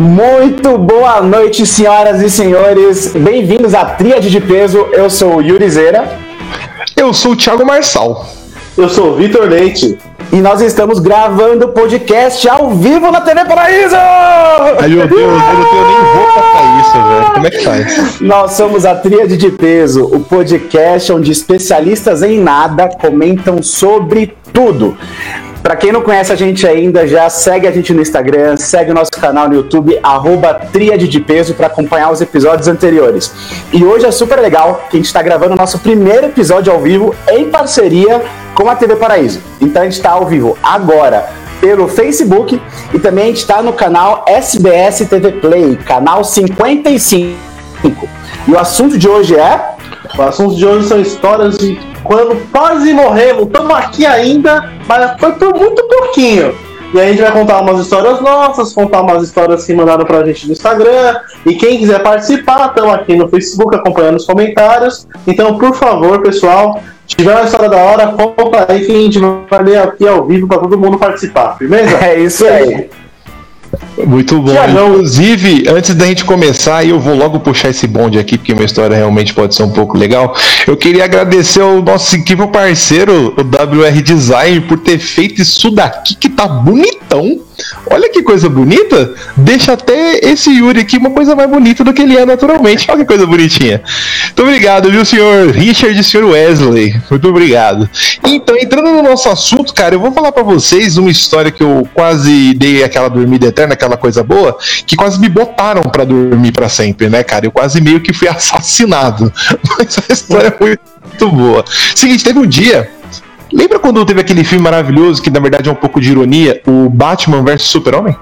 Muito boa noite, senhoras e senhores. Bem-vindos à Tríade de Peso. Eu sou o Yuri Zeira. Eu sou o Thiago Marçal. Eu sou o Vitor Leite. E nós estamos gravando o podcast ao vivo na TV Paraíso! Ai meu Deus, eu não tenho nem roupa pra isso, velho. Como é que faz? Nós somos a Tríade de Peso, o podcast onde especialistas em nada comentam sobre tudo. Para quem não conhece a gente ainda, já segue a gente no Instagram, segue o nosso canal no YouTube, arroba Tríade de Peso, para acompanhar os episódios anteriores. E hoje é super legal que a gente está gravando o nosso primeiro episódio ao vivo em parceria com a TV Paraíso. Então a gente está ao vivo agora pelo Facebook e também a gente está no canal SBS TV Play, canal 55. E o assunto de hoje é. O assunto de hoje são histórias de quando quase morremos. Estamos aqui ainda, mas foi por muito pouquinho. E aí a gente vai contar umas histórias nossas, contar umas histórias que mandaram pra gente no Instagram. E quem quiser participar, estamos aqui no Facebook acompanhando os comentários. Então, por favor, pessoal, se tiver uma história da hora, conta aí que a gente vai ler aqui ao vivo para todo mundo participar, firmeza? É isso aí. Muito bom. Inclusive, antes da gente começar, e eu vou logo puxar esse bonde aqui, porque minha história realmente pode ser um pouco legal. Eu queria agradecer ao nosso incrível parceiro, o WR Design, por ter feito isso daqui que tá bonitão. Olha que coisa bonita. Deixa até esse Yuri aqui uma coisa mais bonita do que ele é naturalmente. Olha que coisa bonitinha. Muito obrigado, viu, senhor Richard e senhor Wesley. Muito obrigado. Então, entrando no nosso assunto, cara, eu vou falar para vocês uma história que eu quase dei aquela dormida eterna, aquela coisa boa, que quase me botaram para dormir para sempre, né, cara? Eu quase meio que fui assassinado. Mas a história é muito boa. Seguinte, teve um dia Lembra quando teve aquele filme maravilhoso, que na verdade é um pouco de ironia, o Batman vs Super-Homem?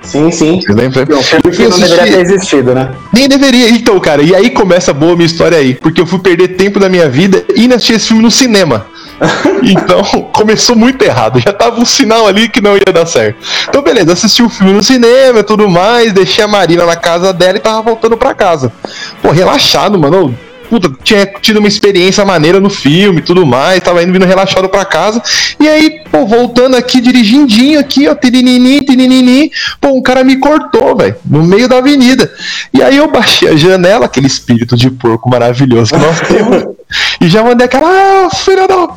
Sim, sim. Você lembra? Não, que não deveria ter existido, né? Nem deveria. Então, cara, e aí começa a boa minha história aí. Porque eu fui perder tempo da minha vida e assistir esse filme no cinema. então, começou muito errado. Já tava um sinal ali que não ia dar certo. Então, beleza, assisti o filme no cinema e tudo mais, deixei a Marina na casa dela e tava voltando pra casa. Pô, relaxado, mano puta, tinha tido uma experiência maneira no filme e tudo mais, tava indo vindo relaxado para casa. E aí, pô, voltando aqui, dirigindinho aqui, ó, tirinini, tirinini, pô, um cara me cortou, velho, no meio da avenida. E aí eu baixei a janela, aquele espírito de porco maravilhoso que nós temos, e já mandei aquela, ah, filha da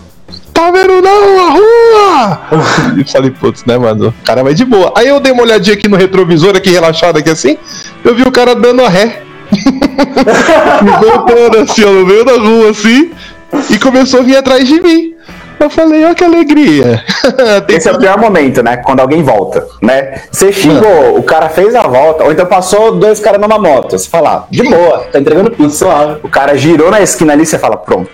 tá vendo não a rua? e falei, putz, né, mano? O cara vai de boa. Aí eu dei uma olhadinha aqui no retrovisor, aqui relaxado aqui assim, eu vi o cara dando a ré. Voltando assim, ó, no meio da rua, assim, e começou a vir atrás de mim. Eu falei, olha que alegria. Esse é o pior momento, né? Quando alguém volta, né? Você xingou, o cara fez a volta, ou então passou dois caras numa moto. Você fala, de boa, tá entregando pizza. O cara girou na esquina ali, você fala, pronto.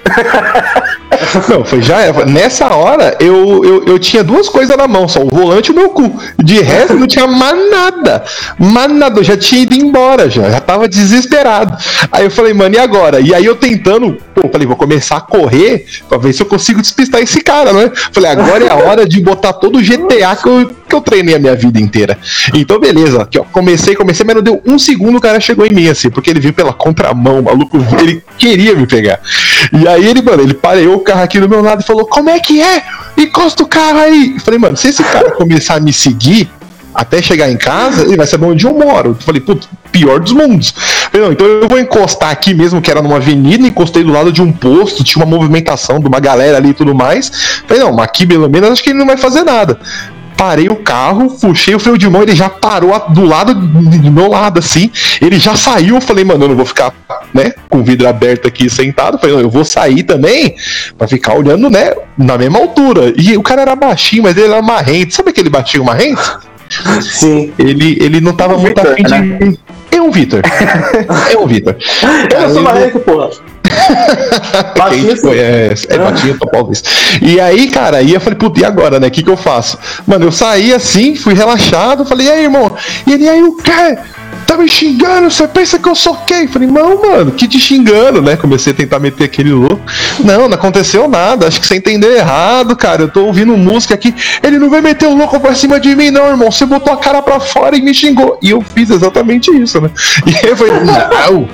Não, foi já. Nessa hora eu, eu, eu tinha duas coisas na mão, só o volante e o meu cu. De resto, não tinha mais nada. Mais nada, eu já tinha ido embora, já. Já tava desesperado. Aí eu falei, mano, e agora? E aí eu tentando, pô, falei, vou começar a correr pra ver se eu consigo despistar esse cara, né? Falei, agora é a hora de botar todo o GTA que eu, que eu treinei a minha vida inteira. Então, beleza. Aqui, ó, comecei, comecei, mas não deu um segundo o cara chegou em mim, assim, porque ele viu pela contramão, o maluco, ele queria me pegar. E aí ele, mano, ele pareou o carro aqui do meu lado e falou: Como é que é? Encosta o carro aí. Eu falei, mano, se esse cara começar a me seguir, até chegar em casa, ele vai saber onde eu moro. Eu falei, putz, pior dos mundos. Falei, não, então eu vou encostar aqui mesmo, que era numa avenida, encostei do lado de um posto, tinha uma movimentação de uma galera ali e tudo mais. Falei, não, aqui pelo menos acho que ele não vai fazer nada parei o carro, puxei o freio de mão, ele já parou do lado do meu lado, assim. Ele já saiu, eu falei, mano, eu não vou ficar, né, com o vidro aberto aqui sentado. Eu falei, não, eu vou sair também pra ficar olhando, né, na mesma altura. E o cara era baixinho, mas ele era marrento. Sabe aquele baixinho marrento? Sim. Ele, ele não tava muito afim de. Né? É um Vitor. É um Vitor. Eu sou marrento, porra. foi, é, é isso. E aí, cara, aí eu falei, puta, e agora, né? O que, que eu faço? Mano, eu saí assim, fui relaxado, falei, e aí, irmão? E ele, aí, o quê? Tá me xingando? Você pensa que eu sou quem? Falei, não, mano, que te xingando, né? Comecei a tentar meter aquele louco. Não, não aconteceu nada. Acho que você entendeu errado, cara. Eu tô ouvindo música aqui. Ele não vai meter o louco pra cima de mim, não, irmão. Você botou a cara pra fora e me xingou. E eu fiz exatamente isso, né? E eu falei, não,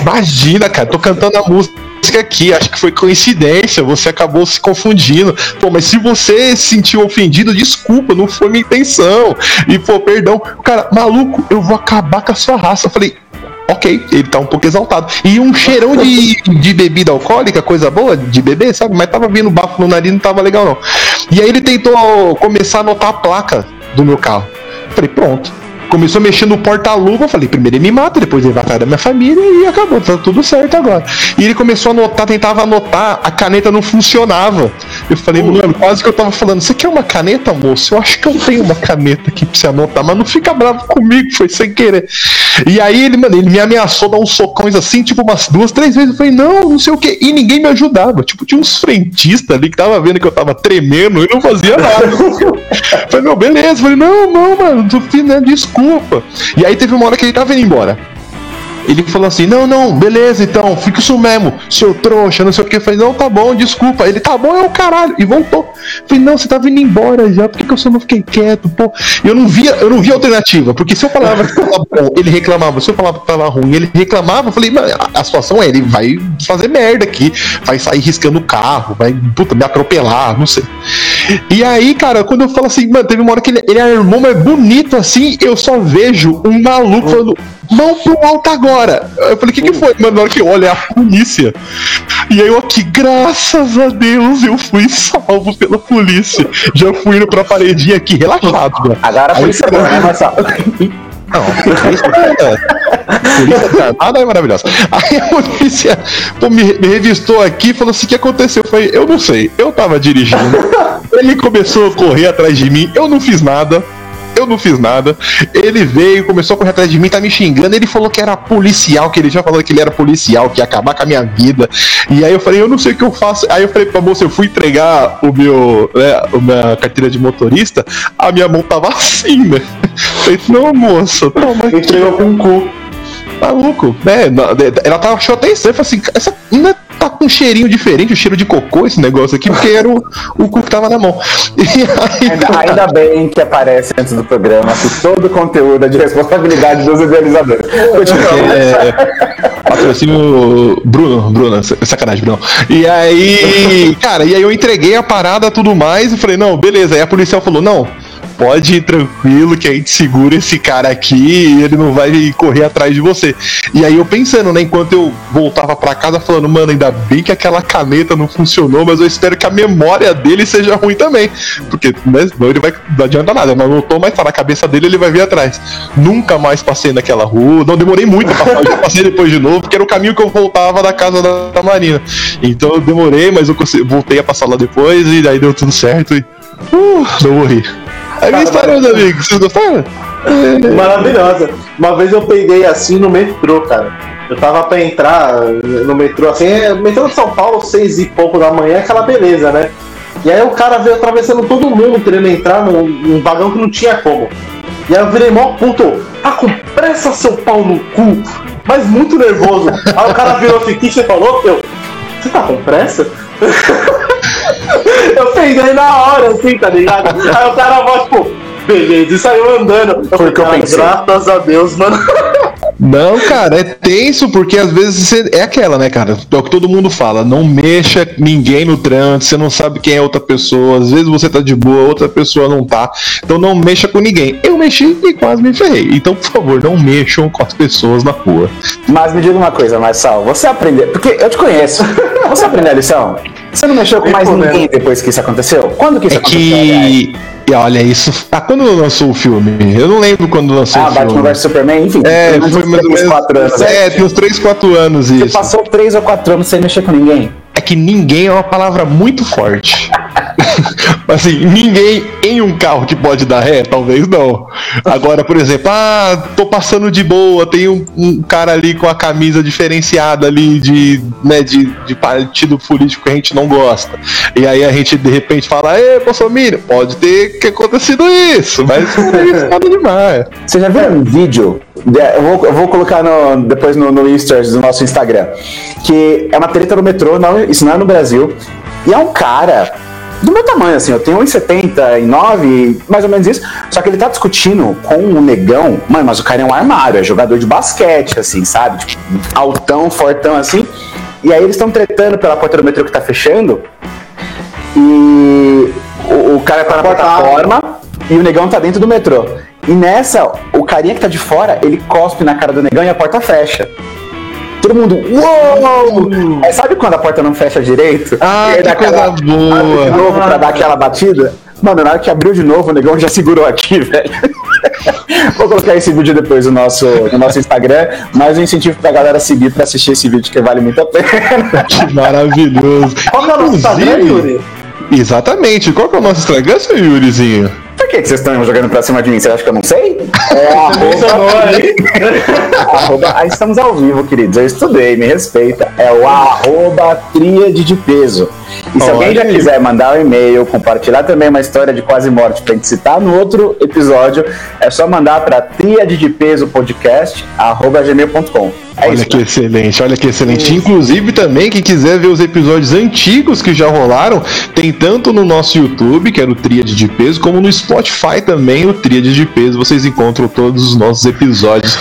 imagina, cara, tô cantando a música música aqui, acho que foi coincidência, você acabou se confundindo. Pô, mas se você se sentiu ofendido, desculpa, não foi minha intenção. E, pô, perdão. Cara, maluco, eu vou acabar com a sua raça. Eu falei, ok, ele tá um pouco exaltado. E um cheirão de, de bebida alcoólica, coisa boa, de beber, sabe? Mas tava vindo bafo no nariz, não tava legal não. E aí ele tentou começar a anotar a placa do meu carro. Eu falei, pronto começou a mexer no porta-luva. Eu falei, primeiro ele me mata, depois ele vai atrás da minha família e acabou, tá tudo certo agora. E ele começou a anotar, tentava anotar, a caneta não funcionava. Eu falei, mano, quase que eu tava falando, você quer uma caneta, moço? Eu acho que eu tenho uma caneta aqui pra você anotar, mas não fica bravo comigo, foi sem querer. E aí ele, mano, ele me ameaçou dar uns socões assim, tipo, umas duas, três vezes. Eu falei, não, não sei o que. E ninguém me ajudava. Tipo, tinha uns frentistas ali que tava vendo que eu tava tremendo e não fazia nada. eu falei, meu, beleza. Eu falei, não, não, mano, tô né, desculpa. E aí teve uma hora que ele tava indo embora. Ele falou assim: Não, não, beleza, então, fica isso mesmo, seu trouxa, não sei o que. Eu falei: Não, tá bom, desculpa. Ele tá bom, é o caralho. E voltou. Eu falei: Não, você tá vindo embora já, por que, que eu só não fiquei quieto? Pô, eu não via, eu não via alternativa, porque se eu falava que tava bom, ele reclamava. Se eu falava que tava ruim, ele reclamava. Eu falei: Mano, a, a situação é, ele vai fazer merda aqui, vai sair riscando o carro, vai, puta, me atropelar, não sei. E aí, cara, quando eu falo assim, mano, teve uma hora que ele, ele armou, mas bonito assim, eu só vejo um maluco falando mão pro alto agora. Eu falei, o que, que foi? Mano, na hora que eu olho, é a polícia. E aí eu aqui, graças a Deus, eu fui salvo pela polícia. Já fui indo pra paredinha aqui, relaxado. Né? Agora a polícia aí, é Marcelo. Não, a polícia, a polícia armada é maravilhosa. Aí a polícia pô, me, me, revistou aqui e falou assim: o que aconteceu? Eu falei, eu não sei, eu tava dirigindo. Ele começou a correr atrás de mim, eu não fiz nada. Eu não fiz nada. Ele veio, começou a correr atrás de mim, tá me xingando. Ele falou que era policial, que ele já falou que ele era policial, que ia acabar com a minha vida. E aí eu falei, eu não sei o que eu faço. Aí eu falei pra moça, eu fui entregar o meu, né, a minha carteira de motorista, a minha mão tava assim, né? Eu falei, não, moça, toma. Entregou com o cu. Maluco, né? Ela tava, achou até estranho, falou assim, essa menina tá com um cheirinho diferente, o um cheiro de cocô esse negócio aqui, porque era o, o cu que tava na mão. Aí, ainda, ainda, bem que aparece antes do programa que todo o conteúdo é de responsabilidade dos idealizadores. É, patrocínio Bruno, Bruno, sacanagem, Bruno. E aí, cara, e aí eu entreguei a parada tudo mais e falei, não, beleza. Aí a policial falou, não pode ir tranquilo que a gente segura esse cara aqui e ele não vai correr atrás de você. E aí eu pensando, né, enquanto eu voltava para casa falando, mano, ainda bem que aquela caneta não funcionou, mas eu espero que a memória dele seja ruim também. Porque né, não, ele vai, não adianta nada, mas não tô mais tá na cabeça dele, ele vai vir atrás. Nunca mais passei naquela rua, não demorei muito pra passar, eu passei depois de novo, porque era o caminho que eu voltava da casa da, da Marina. Então eu demorei, mas eu voltei a passar lá depois e aí deu tudo certo e. Uh, não morri. É minha história, meus amigos. Vocês gostaram? Maravilhosa. Uma vez eu peguei assim no metrô, cara. Eu tava pra entrar no metrô, assim, é, metrô de São Paulo, seis e pouco da manhã, aquela beleza, né? E aí o cara veio atravessando todo mundo, querendo entrar num, num vagão que não tinha como. E aí eu virei mó puto, tá com pressa seu pau no cu, mas muito nervoso. aí o cara virou assim, o que você falou? Eu, você tá com pressa? eu peguei na hora, assim, tá ligado? Aí o cara, voz, tipo, beleza, e saiu andando. Foi o que eu pensei. Graças a Deus, mano. Não, cara, é tenso porque às vezes você... é aquela, né, cara? É o que todo mundo fala. Não mexa ninguém no trânsito, você não sabe quem é outra pessoa. Às vezes você tá de boa, outra pessoa não tá. Então não mexa com ninguém. Eu mexi e quase me ferrei. Então, por favor, não mexam com as pessoas na rua. Mas me diga uma coisa, Marçal, você aprendeu. Porque eu te conheço. Você aprendeu a lição? Você não mexeu com mais ninguém depois que isso aconteceu? Quando que isso é aconteceu? Que... E olha, isso. Ah, quando lançou o filme? Eu não lembro quando lançou ah, o filme. Ah, Batman vs Superman, enfim. É, foi mais ou menos. 4 anos. É, tem uns 3, 4 anos isso. Você passou 3 ou 4 anos sem mexer com ninguém? É que ninguém é uma palavra muito forte. assim, ninguém em um carro que pode dar ré, talvez não. Agora, por exemplo, ah, tô passando de boa, tem um, um cara ali com a camisa diferenciada ali de, né, de, de partido político que a gente não gosta. E aí a gente de repente fala, ê, Bolsonaro, pode ter que acontecido isso, mas isso é nada demais. Você já viu um vídeo? Eu vou, eu vou colocar no, depois no, no do nosso Instagram. Que é uma treta no metrô, não, isso não é no Brasil. E é um cara do meu tamanho, assim, eu tenho 1,79, mais ou menos isso. Só que ele tá discutindo com um negão, mano, mas o cara é um armário, é jogador de basquete, assim, sabe? Tipo, altão, fortão, assim. E aí eles estão tretando pela porta do metrô que tá fechando. E o, o cara tá na plataforma e o negão tá dentro do metrô. E nessa, o carinha que tá de fora, ele cospe na cara do negão e a porta fecha. Todo mundo, uou! Aí sabe quando a porta não fecha direito? Ah, que coisa abre de boa. novo pra dar aquela batida? Mano, na hora que abriu de novo, o negão já segurou aqui, velho. Vou colocar esse vídeo depois no nosso, no nosso Instagram, mas um incentivo pra galera seguir pra assistir esse vídeo que vale muito a pena. Que maravilhoso. Qual que é o nosso Instagram, Yuri? Exatamente. Qual que é o nosso Instagram, seu Yurizinho? Por que, que vocês estão jogando pra cima de mim? Você acha que eu não sei? É arroba, aí. arroba, ah, estamos ao vivo, queridos. Eu estudei, me respeita. É o arroba tríade de peso. E se Olha alguém já aí. quiser mandar um e-mail, compartilhar também uma história de quase morte pra gente citar no outro episódio, é só mandar pra tríade de peso podcast, arroba gmail.com. É olha isso. que né? excelente, olha que excelente. Inclusive também, quem quiser ver os episódios antigos que já rolaram, tem tanto no nosso YouTube, que era o Tríade de Peso, como no Spotify também, o Tríade de Peso. Vocês encontram todos os nossos episódios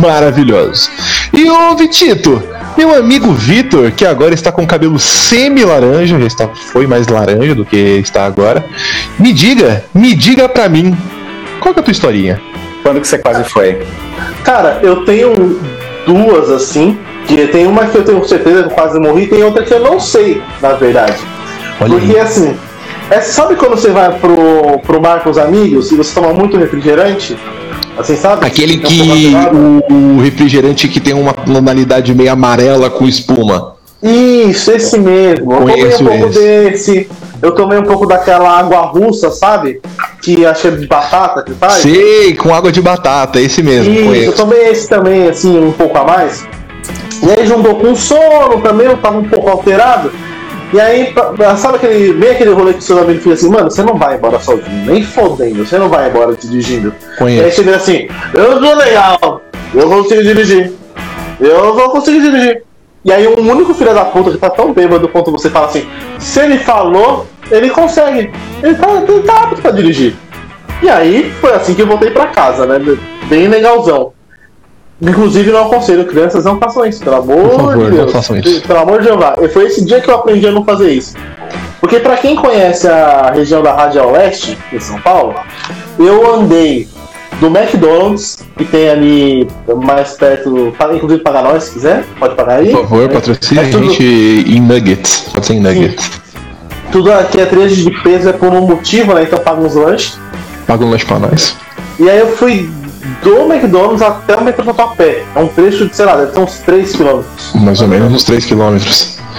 maravilhosos. E ô Vitito, meu amigo Vitor, que agora está com cabelo semi-laranja, já está, foi mais laranja do que está agora, me diga, me diga pra mim, qual que é a tua historinha? Quando que você quase foi? Cara, eu tenho duas assim. Que tem uma que eu tenho certeza que eu quase morri, tem outra que eu não sei, na verdade. Olha aí. Porque assim, é, sabe quando você vai pro, pro bar com os amigos e você toma muito refrigerante? Assim, sabe? Aquele Fica que o, o refrigerante que tem uma tonalidade meio amarela com espuma. Isso, esse mesmo. Eu tomei Conheço um pouco esse. desse. Eu tomei um pouco daquela água russa, sabe? Que é de batata que faz. Sei, com água de batata, esse mesmo. Isso, eu conheço. tomei esse também, assim, um pouco a mais. E aí juntou com sono também, eu tava um pouco alterado. E aí, sabe aquele, bem aquele rolê que o seu amigo fica assim, mano, você não vai embora sozinho, nem fodendo, você não vai embora dirigindo. E aí Conheço. você vira assim, eu sou legal, eu consigo dirigir. Eu vou conseguir dirigir. E aí um único filho da puta que tá tão bêbado quanto você fala assim, se ele falou, ele consegue. Ele tá, ele tá apto pra dirigir. E aí foi assim que eu voltei pra casa, né? Bem legalzão. Inclusive não aconselho crianças, não façam isso, pelo amor favor, de não Deus. façam isso. Pelo amor de Jeová. E foi esse dia que eu aprendi a não fazer isso. Porque pra quem conhece a região da Radial Leste, em São Paulo, eu andei do McDonald's, que tem ali mais perto, inclusive pagar nós se quiser, pode pagar aí. Por favor, patrocine É a gente em nuggets. Pode ser em nuggets. Tudo aqui é trecho de peso é por um motivo, né? Então paga uns lanches. Paga um lanche pra nós. E aí eu fui do McDonald's até o metrô a pé. É um trecho de, sei lá, deve uns 3 km. Mais ou menos uns 3 km.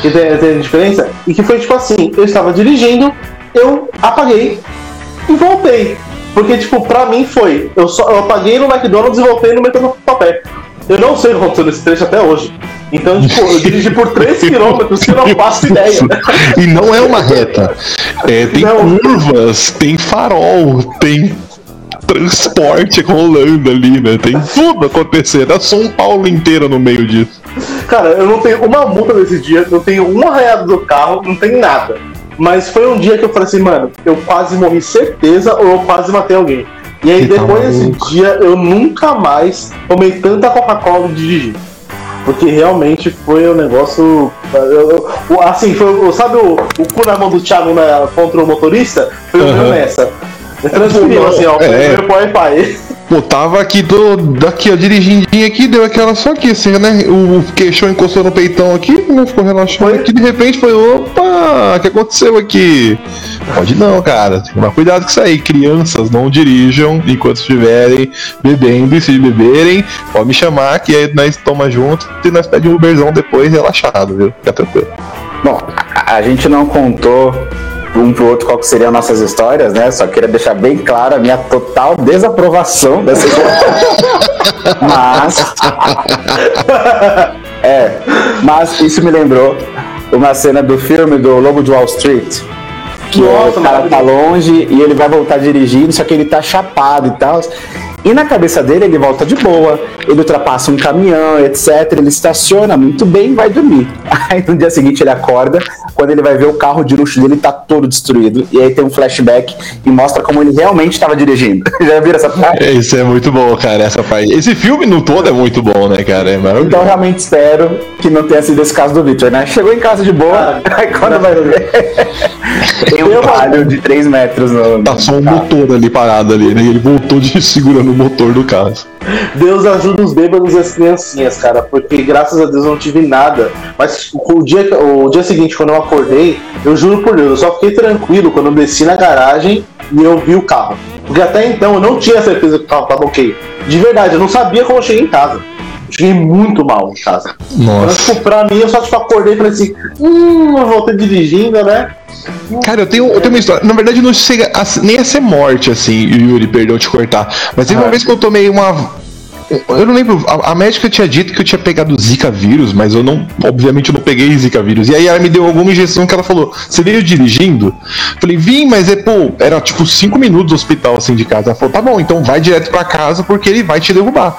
Que tem, tem diferença? E que foi tipo assim, eu estava dirigindo, eu apaguei e voltei. Porque, tipo, pra mim foi, eu só eu apaguei no McDonald's e voltei no metrô pé. Eu não sei o que aconteceu nesse trecho até hoje. Então, tipo, eu dirigi por 3 km que eu não faço ideia. E não é uma reta. É, tem Não. curvas, tem farol, tem transporte rolando ali, né? Tem tudo acontecendo. É São Paulo inteira no meio disso. Cara, eu não tenho uma multa nesse dia, não tenho um arranhado do carro, não tem nada. Mas foi um dia que eu falei assim, mano, eu quase morri certeza ou eu quase matei alguém. E aí Que tá depois desse dia eu nunca mais tomei tanta Coca-Cola de dirigir. Porque realmente foi um negócio. eu- eu- assim, foi, sabe o, o cu na mão do Thiago na, contra o motorista? Foi o meu Aham. nessa. Eu transferiu assim, ó, É. pro pai. Pô, tava aqui, do, daqui, ó, dirigindinho aqui, deu aquela só aqui, assim, né? O queixão encostou no peitão aqui, né? Ficou relaxado aqui, de repente foi, opa, o que aconteceu aqui? Pode não, cara, tem que tomar cuidado com isso aí. Crianças não dirijam enquanto estiverem bebendo, e se beberem, pode me chamar, que aí nós toma junto e nós pedimos um Uberzão depois relaxado, viu? Fica tranquilo. Bom, a gente não contou um pro outro qual que seriam nossas histórias, né? Só queria deixar bem claro a minha total desaprovação dessa história. Mas. é, mas isso me lembrou uma cena do filme do Lobo de Wall Street. Que Nossa, o cara tá longe e ele vai voltar dirigindo, só que ele tá chapado e tal. E na cabeça dele ele volta de boa, ele ultrapassa um caminhão, etc. Ele estaciona muito bem e vai dormir. Aí no dia seguinte ele acorda, quando ele vai ver o carro de luxo dele tá todo destruído. E aí tem um flashback e mostra como ele realmente estava dirigindo. Já viram essa parte? Isso é muito bom, cara, essa parte. Esse filme no todo é muito bom, né, cara? É maravilhoso. Então realmente espero que não tenha sido esse caso do Victor, né? Chegou em casa de boa, aí quando vai ver. tem um palho de 3 metros no. Passou um motor ali parado ali, né? Ele voltou de segurando o motor do carro. Deus ajuda os bêbados e as criancinhas, cara, porque graças a Deus eu não tive nada. Mas o dia, o dia seguinte, quando eu acordei, eu juro por Deus, eu só fiquei tranquilo quando eu desci na garagem e eu vi o carro. Porque até então eu não tinha certeza que o carro estava ok. De verdade, eu não sabia como eu cheguei em casa. Eu cheguei muito mal em casa. Nossa. Então, tipo, pra mim, eu só tipo, acordei e falei assim: hum, eu voltei dirigindo, né? Cara, eu tenho, eu tenho uma história. Na verdade, não chega a- nem a ser morte, assim, Yuri, perdão te cortar. Mas teve uma Ah. vez que eu tomei uma. Eu não lembro, a, a médica tinha dito que eu tinha pegado Zika vírus, mas eu não, obviamente eu não peguei Zika vírus. E aí ela me deu alguma injeção que ela falou: Você veio dirigindo? Falei, vim, mas é, pô, era tipo cinco minutos do hospital assim de casa. Ela falou: Tá bom, então vai direto pra casa porque ele vai te derrubar.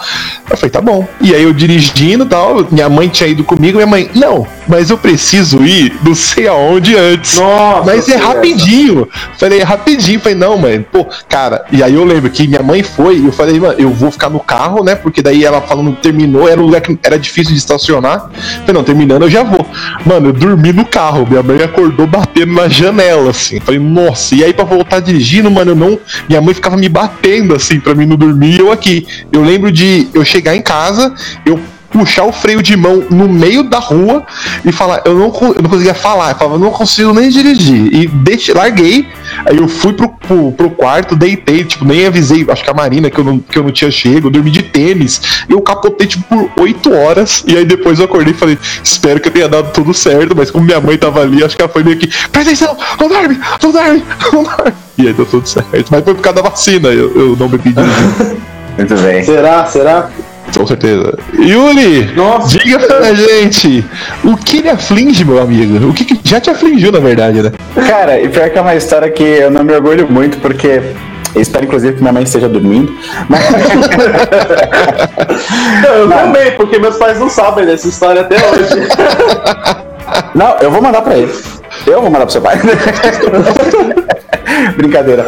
Eu falei: Tá bom. E aí eu dirigindo e tal, minha mãe tinha ido comigo, minha mãe, não, mas eu preciso ir não sei aonde antes. Nossa, Mas é rapidinho. Falei, é rapidinho. Falei, não, mãe, pô, cara. E aí eu lembro que minha mãe foi e eu falei, mano, eu vou ficar no carro, né? Porque daí ela falando, terminou, era um lugar que era difícil de estacionar. Falei, não, terminando eu já vou. Mano, eu dormi no carro. Minha mãe acordou batendo na janela, assim. Falei, nossa. E aí pra voltar dirigindo, mano, eu não. Minha mãe ficava me batendo, assim, pra mim não dormir e eu aqui. Eu lembro de eu chegar em casa, eu puxar o freio de mão no meio da rua e falar, eu não, eu não conseguia falar, eu falava, eu não consigo nem dirigir. E deixei, larguei, aí eu fui pro, pro, pro quarto, deitei, tipo, nem avisei, acho que a Marina que eu não, que eu não tinha chego, eu dormi de tênis, e eu capotei, tipo, por 8 horas, e aí depois eu acordei e falei, espero que eu tenha dado tudo certo, mas como minha mãe tava ali, acho que ela foi meio que, presta atenção, não dorme, não dorme, não dorme. E aí deu tudo certo, mas foi por causa da vacina, eu, eu não bebi dirigir. Muito bem. Será? Será? Com certeza. Yuri, Nossa. diga pra gente, o que lhe aflige, meu amigo? O que, que já te afligiu, na verdade, né? Cara, e pior que é uma história que eu não me orgulho muito, porque eu espero inclusive que minha mãe esteja dormindo. Mas, Eu também, porque meus pais não sabem dessa história até hoje. não, eu vou mandar pra ele. Eu vou mandar pro seu pai. Brincadeira.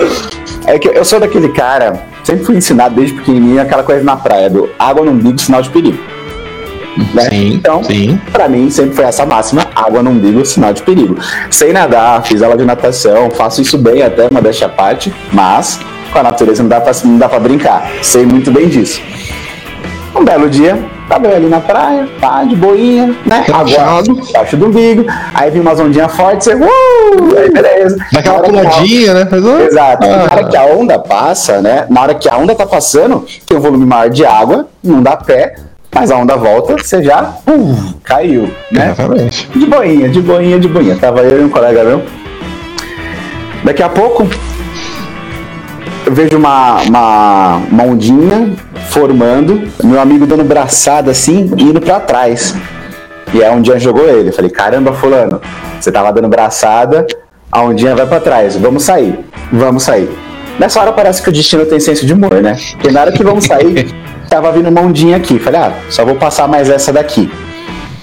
É que eu sou daquele cara, sempre fui ensinado desde pequenininho aquela coisa na praia do água no umbigo, sinal de perigo. Né? Sim, então, sim. pra mim sempre foi essa máxima, água no umbigo, sinal de perigo. Sei nadar, fiz aula de natação, faço isso bem até, modéstia à parte, mas com a natureza não dá pra, não dá pra brincar. Sei muito bem disso. Um belo dia, tava eu ali na praia, pá, de boinha, né? Relaxado. Embaixo do umbigo, aí vi umas ondinhas fortes, você, uh, aí beleza. Daquela puladinha, né? Ah, Exato. Na hora ah. que a onda passa, né? Na hora que a onda tá passando, tem um volume maior de água, não dá pé, mas a onda volta, você já uh, caiu, né? Exatamente. De boinha, de boinha, de boinha. Tava eu e um colega meu. Daqui a pouco, eu vejo uma, uma, uma ondinha formando, meu amigo dando braçada assim e indo pra trás. E aí a ondinha jogou ele. Eu falei, caramba, fulano, você tava dando braçada, a ondinha vai pra trás, vamos sair, vamos sair. Nessa hora parece que o destino tem senso de humor, né? Porque na hora que vamos sair, tava vindo uma ondinha aqui. Falei, ah, só vou passar mais essa daqui.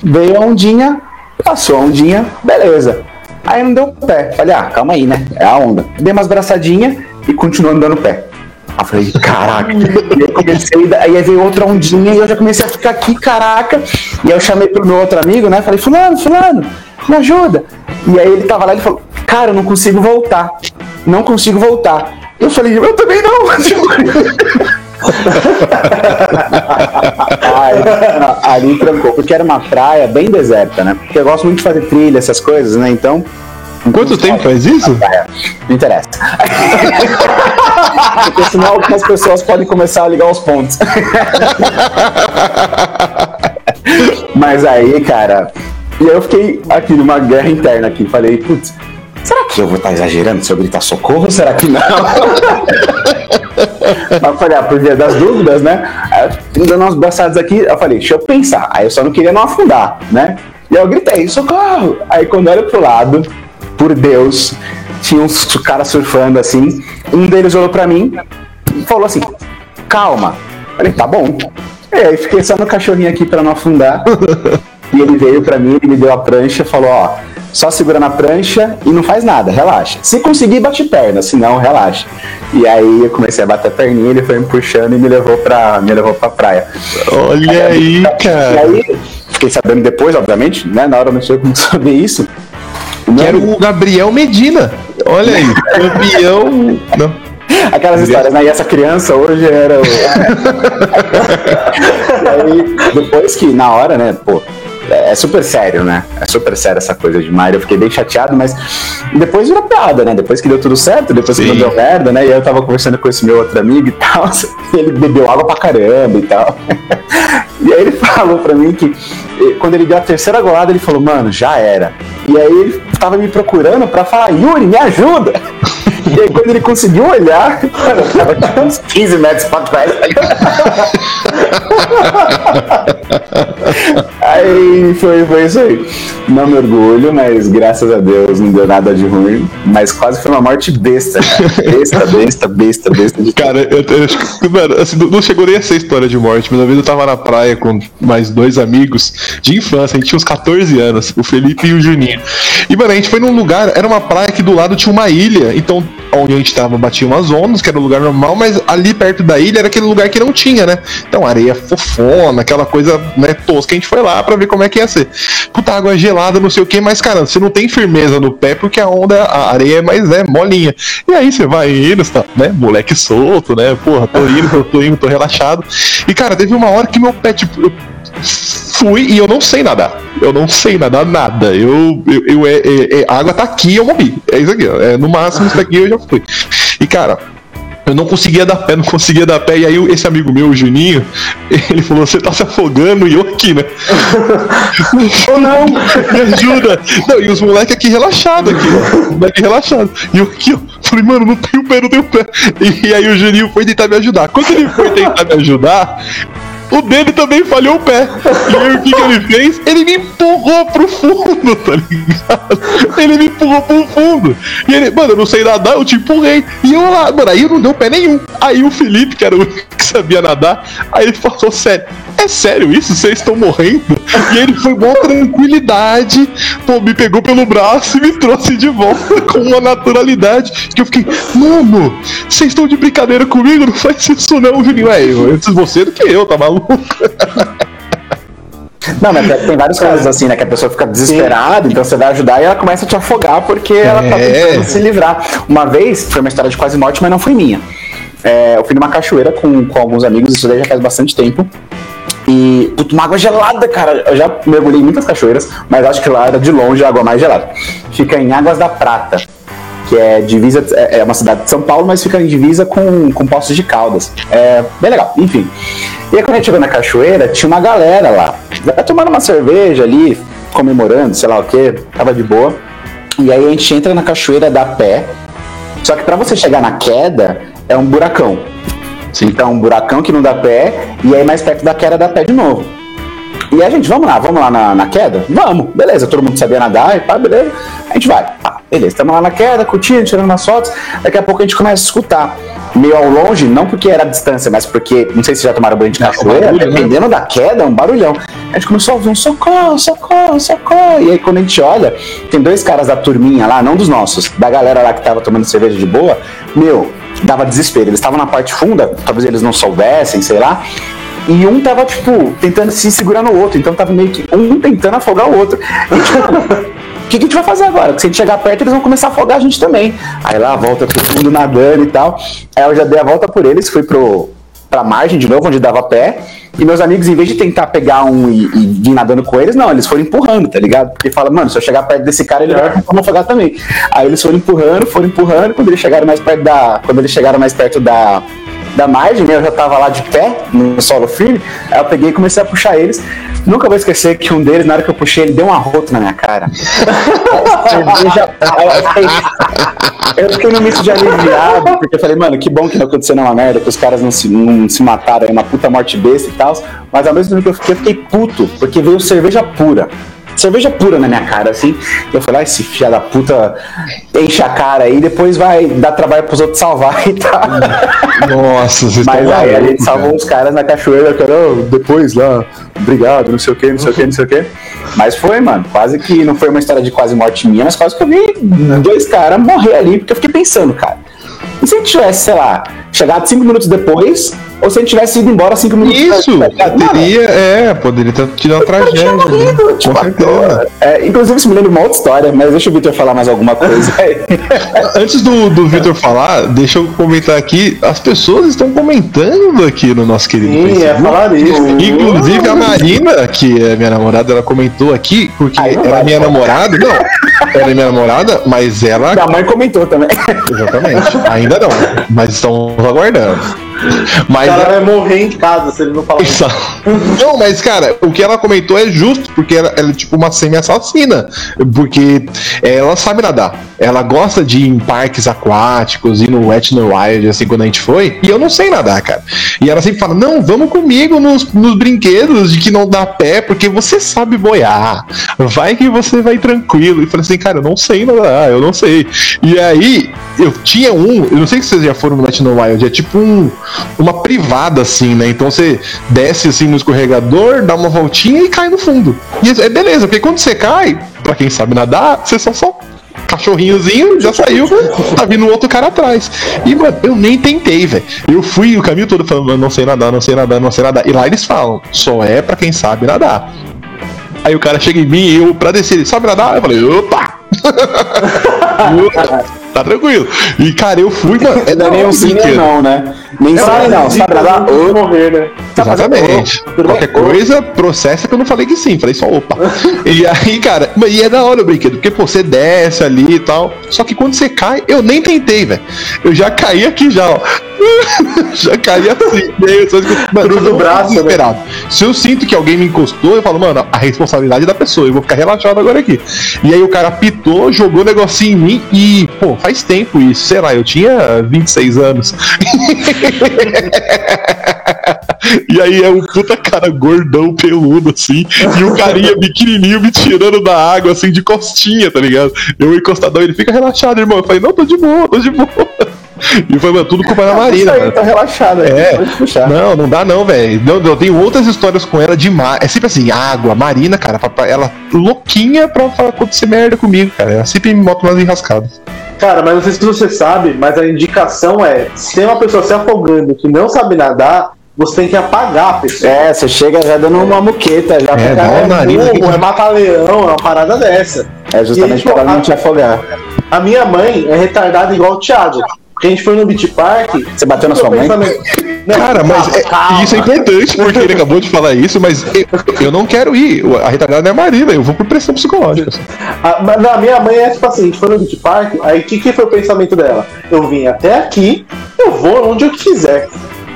Veio a ondinha, passou a ondinha, beleza. Aí não deu pé. Falei, ah, calma aí, né? É a onda. Dei umas braçadinhas e continuou andando pé. Eu falei, caraca. e aí comecei, aí veio outra ondinha e eu já comecei a ficar aqui, caraca. E aí eu chamei pro meu outro amigo, né? Falei, fulano, fulano, me ajuda. E aí ele tava lá e falou, cara, eu não consigo voltar. Não consigo voltar. Eu falei, eu também não. Aí, ali trancou, porque era uma praia bem deserta, né? Porque eu gosto muito de fazer trilha, essas coisas, né? Então. Quanto tempo faz isso? Não interessa. porque senão algumas pessoas podem começar a ligar os pontos. Mas aí, cara. E aí eu fiquei aqui numa guerra interna aqui. Falei, putz, será que eu vou estar exagerando se eu gritar socorro ou será que não? Mas eu falei, ah, por via das dúvidas, né? Aí eu dando umas braçadas aqui, eu falei, deixa eu pensar. Aí eu só não queria não afundar, né? E aí eu gritei, socorro! Aí quando eu olho pro lado, por Deus, tinha uns caras surfando assim. Um deles olhou pra mim e falou assim: calma. Eu falei, tá bom. E aí fiquei só no cachorrinho aqui pra não afundar. e ele veio pra mim, ele me deu a prancha e falou: ó, só segura na prancha e não faz nada, relaxa. Se conseguir, bate perna, se não, relaxa. E aí eu comecei a bater a perninha, ele foi me puxando e me levou pra, me levou pra praia. Olha aí, cara. E aí, fiquei sabendo depois, obviamente, né? Na hora eu não sei como saber isso. Que era o Gabriel Medina. Olha aí, campeão. Não. Aquelas histórias, né? E essa criança hoje era o. e aí, depois que, na hora, né, pô, é super sério, né? É super sério essa coisa de Mario. Eu fiquei bem chateado, mas depois virou piada, né? Depois que deu tudo certo, depois Sim. que não deu merda, né? E eu tava conversando com esse meu outro amigo e tal. E ele bebeu água pra caramba e tal. E aí ele falou pra mim que quando ele deu a terceira golada, ele falou, mano, já era. E aí ele tava me procurando pra falar, Yuri, me ajuda! E aí quando ele conseguiu olhar, cara, tava uns 15 metros pra trás. aí foi, foi isso aí. Não me orgulho, mas graças a Deus não deu nada de ruim. Mas quase foi uma morte besta. Besta, besta, besta, besta. De cara, eu, eu mano, assim, não chegou nem a ser história de morte, mas uma vez eu tava na praia com mais dois amigos de infância, a gente tinha uns 14 anos, o Felipe e o Juninho. E, mano, a gente foi num lugar, era uma praia que do lado tinha uma ilha, então onde a gente tava batia umas ondas, que era um lugar normal, mas ali perto da ilha era aquele lugar que não tinha, né? Então areia fofona, aquela coisa né, tosca, a gente foi lá pra ver como é que ia ser. Puta, água gelada, não sei o que, mas cara, você não tem firmeza no pé porque a onda, a areia é mais, né, molinha. E aí você vai indo, tá, né, moleque solto, né, porra, tô indo, tô, tô indo, tô relaxado. E cara, teve uma hora que meu pé, tipo, eu fui e eu não sei nadar. Eu não sei nadar nada. Eu, eu, eu é, é, é, a água tá aqui eu morri. É isso aqui. É, no máximo isso daqui eu já fui. E cara, eu não conseguia dar pé, não conseguia dar pé. E aí esse amigo meu, o Juninho, ele falou, você tá se afogando e eu aqui, né? Ou não, me ajuda. Não, e os moleques aqui relaxados aqui, ó. Moleque relaxado. E eu aqui, ó. Falei, mano, não tenho pé, não tenho pé. E, e aí o Juninho foi tentar me ajudar. Quando ele foi tentar me ajudar, o dele também falhou o pé. E aí o que, que ele fez? Ele me empurrou pro fundo, tá ligado? Ele me empurrou pro fundo. E ele, mano, eu não sei nadar, eu te empurrei. E eu lá, mano, aí não deu pé nenhum. Aí o Felipe, que era o único que sabia nadar, aí ele falou, sério, é sério isso? Vocês estão morrendo? E ele foi com tranquilidade, pô, me pegou pelo braço e me trouxe de volta com uma naturalidade. Que eu fiquei, mano, vocês estão de brincadeira comigo? Não faz isso não, Juninho. É, antes você do que eu, tá maluco? Não, mas tem vários casos assim, né? Que a pessoa fica desesperada, Sim. então você vai ajudar e ela começa a te afogar porque é. ela tá tentando se livrar. Uma vez, foi uma história de quase morte, mas não foi minha. É, eu fui numa cachoeira com, com alguns amigos, isso daí já faz bastante tempo. E, puto, uma água gelada, cara. Eu já mergulhei em muitas cachoeiras, mas acho que lá era de longe a água mais gelada. Fica em Águas da Prata que é divisa, é, é uma cidade de São Paulo, mas fica em divisa com, com Poços de Caldas. É bem legal, enfim. E aí quando a gente chegou na cachoeira, tinha uma galera lá, tomando uma cerveja ali, comemorando, sei lá o que, tava de boa. E aí a gente entra na cachoeira da pé, só que para você chegar na queda, é um buracão. Sim. Então, um buracão que não dá pé, e aí mais perto da queda dá pé de novo. E a gente, vamos lá, vamos lá na, na queda? Vamos, beleza, todo mundo sabia nadar e pá, beleza. A gente vai. Pá, beleza, estamos lá na queda, curtindo, tirando umas fotos. Daqui a pouco a gente começa a escutar. Meio ao longe, não porque era a distância, mas porque, não sei se já tomaram banho de cachoeira, barulho, né? dependendo né? da queda, é um barulhão. A gente começou a ouvir um socorro, socorro, socorro. E aí quando a gente olha, tem dois caras da turminha lá, não dos nossos, da galera lá que tava tomando cerveja de boa, meu, dava desespero. Eles estavam na parte funda, talvez eles não soubessem, sei lá. E um tava, tipo, tentando se segurar no outro. Então tava meio que um tentando afogar o outro. E, tipo, o que, que, a gente vai fazer agora? Porque se a gente chegar perto, eles vão começar a afogar a gente também. Aí lá volta todo mundo nadando e tal. Aí eu já dei a volta por eles, fui pro, pra margem de novo, onde dava pé. E meus amigos, em vez de tentar pegar um e, e vir nadando com eles, não, eles foram empurrando, tá ligado? Porque fala, mano, se eu chegar perto desse cara, ele vai me afogar também. Aí eles foram empurrando, foram empurrando, quando eles chegaram mais perto da. Quando eles chegaram mais perto da, da margem, né? Eu já tava lá de pé, no solo firme. Aí eu peguei e comecei a puxar eles. Nunca vou esquecer que um deles, na hora que eu puxei, ele deu um arroto na minha cara. eu, fiquei, no misto de aliviado, porque eu falei, mano, que bom que não aconteceu nenhuma merda, que os caras não se, não se mataram aí, uma puta morte besta e tal. Mas ao mesmo tempo que eu fiquei, eu fiquei puto, porque veio cerveja pura cerveja pura na minha cara, assim. Eu falei, ah, esse filho da puta enche a cara aí, depois vai dar trabalho pros outros salvar e tal. Nossa, vocês Mas aí a gente salvou uns caras na cachoeira, cara, oh, depois lá, obrigado, não sei o que, não sei o que, não sei o que. Mas foi, mano, quase que não foi uma história de quase morte minha, mas quase que eu vi dois caras morrer ali, porque eu fiquei pensando, cara. E se a gente tivesse, sei lá, chegado cinco minutos depois, ou se gente tivesse ido embora cinco minutos Isso, tá poderia, é, poderia ter tido uma tragédia. morrido, né? tipo, Com certeza. é, inclusive, isso me lembra uma outra história, mas deixa o Victor falar mais alguma coisa. Antes do, do Vitor falar, deixa eu comentar aqui. As pessoas estão comentando aqui no nosso querido Sim, é Facebook. falar isso. Inclusive a Marina, que é minha namorada, ela comentou aqui, porque é vai, minha pô. namorada. Não, ela é minha namorada, mas ela. Minha mãe comentou também. Exatamente. Ainda não, mas estamos aguardando. O Mas cara vai morrer em casa se ele não falar isso. Exato. Não, mas, cara, o que ela comentou é justo, porque ela, ela é tipo uma semi-assassina. Porque ela sabe nadar. Ela gosta de ir em parques aquáticos, ir no Wet n Wild, assim, quando a gente foi. E eu não sei nadar, cara. E ela sempre fala: Não, vamos comigo nos, nos brinquedos de que não dá pé, porque você sabe boiar. Vai que você vai tranquilo. E falei assim, cara, eu não sei nadar, eu não sei. E aí, eu tinha um, eu não sei se vocês já foram no Wet n Wild, é tipo um, uma privada, assim, né? Então você desce assim no escorregador, dá uma voltinha e cai no fundo. E é beleza, porque quando você cai, pra quem sabe nadar, você só só cachorrinhozinho, já saiu, tá vindo outro cara atrás. E, mano, eu nem tentei, velho. Eu fui o caminho todo falando, não sei nadar, não sei nadar, não sei nadar. E lá eles falam, só é pra quem sabe nadar. Aí o cara chega em mim e eu, pra descer, ele sabe nadar? Eu falei, opa! Tá tranquilo. E, cara, eu fui, mano. É Não é nem um sim nem não, né? Nem sabe não, sabe nadar? Vou Ô, morrer, né? Exatamente. Bem? Qualquer coisa, processa que eu não falei que sim, falei só opa. e aí, cara, mas e é da hora o brinquedo, porque pô, você desce ali e tal. Só que quando você cai, eu nem tentei, velho. Eu já caí aqui já, ó. já caí assim. Eu só escuto, mano, Cruza o braço, fico desesperado. Se eu sinto que alguém me encostou, eu falo, mano, a responsabilidade é da pessoa, eu vou ficar relaxado agora aqui. E aí o cara pitou, jogou o negocinho em mim e, pô, faz tempo isso, sei lá, eu tinha 26 anos. E aí é um puta cara gordão, peludo, assim, e o carinha pequenininho me tirando da água, assim, de costinha, tá ligado? Eu encostadão, ele fica relaxado, irmão. Eu falei, não, tô de boa, tô de boa. E foi, mano, tudo culpa da Marina, Isso aí, tá relaxado aí. É, Pode puxar. não, não dá não, velho. Eu, eu tenho outras histórias com ela de mar. É sempre assim, água, Marina, cara, papai, ela louquinha pra, pra acontecer merda comigo, cara. Ela sempre me bota umas enrascadas. Cara, mas não sei se você sabe, mas a indicação é: se tem uma pessoa se afogando que não sabe nadar, você tem que apagar a pessoa. É, você chega já dando uma muqueta, já É, uma narina aqui. burro, é mata-leão, é uma parada dessa. É justamente E pra pô, não te afogar. A minha mãe é retardada igual o Thiago. Porque a gente foi no Beach Park. Você bateu na sua mãe? Não, Cara, mas calma, é- calma. isso é importante, porque ele acabou de falar isso, mas eu, eu não quero ir. A retardada é a Marina, eu vou por pressão psicológica. A, mas não, a minha mãe é tipo assim, a gente foi no Beach Park, aí o que, que foi o pensamento dela? Eu vim até aqui, eu vou onde eu quiser.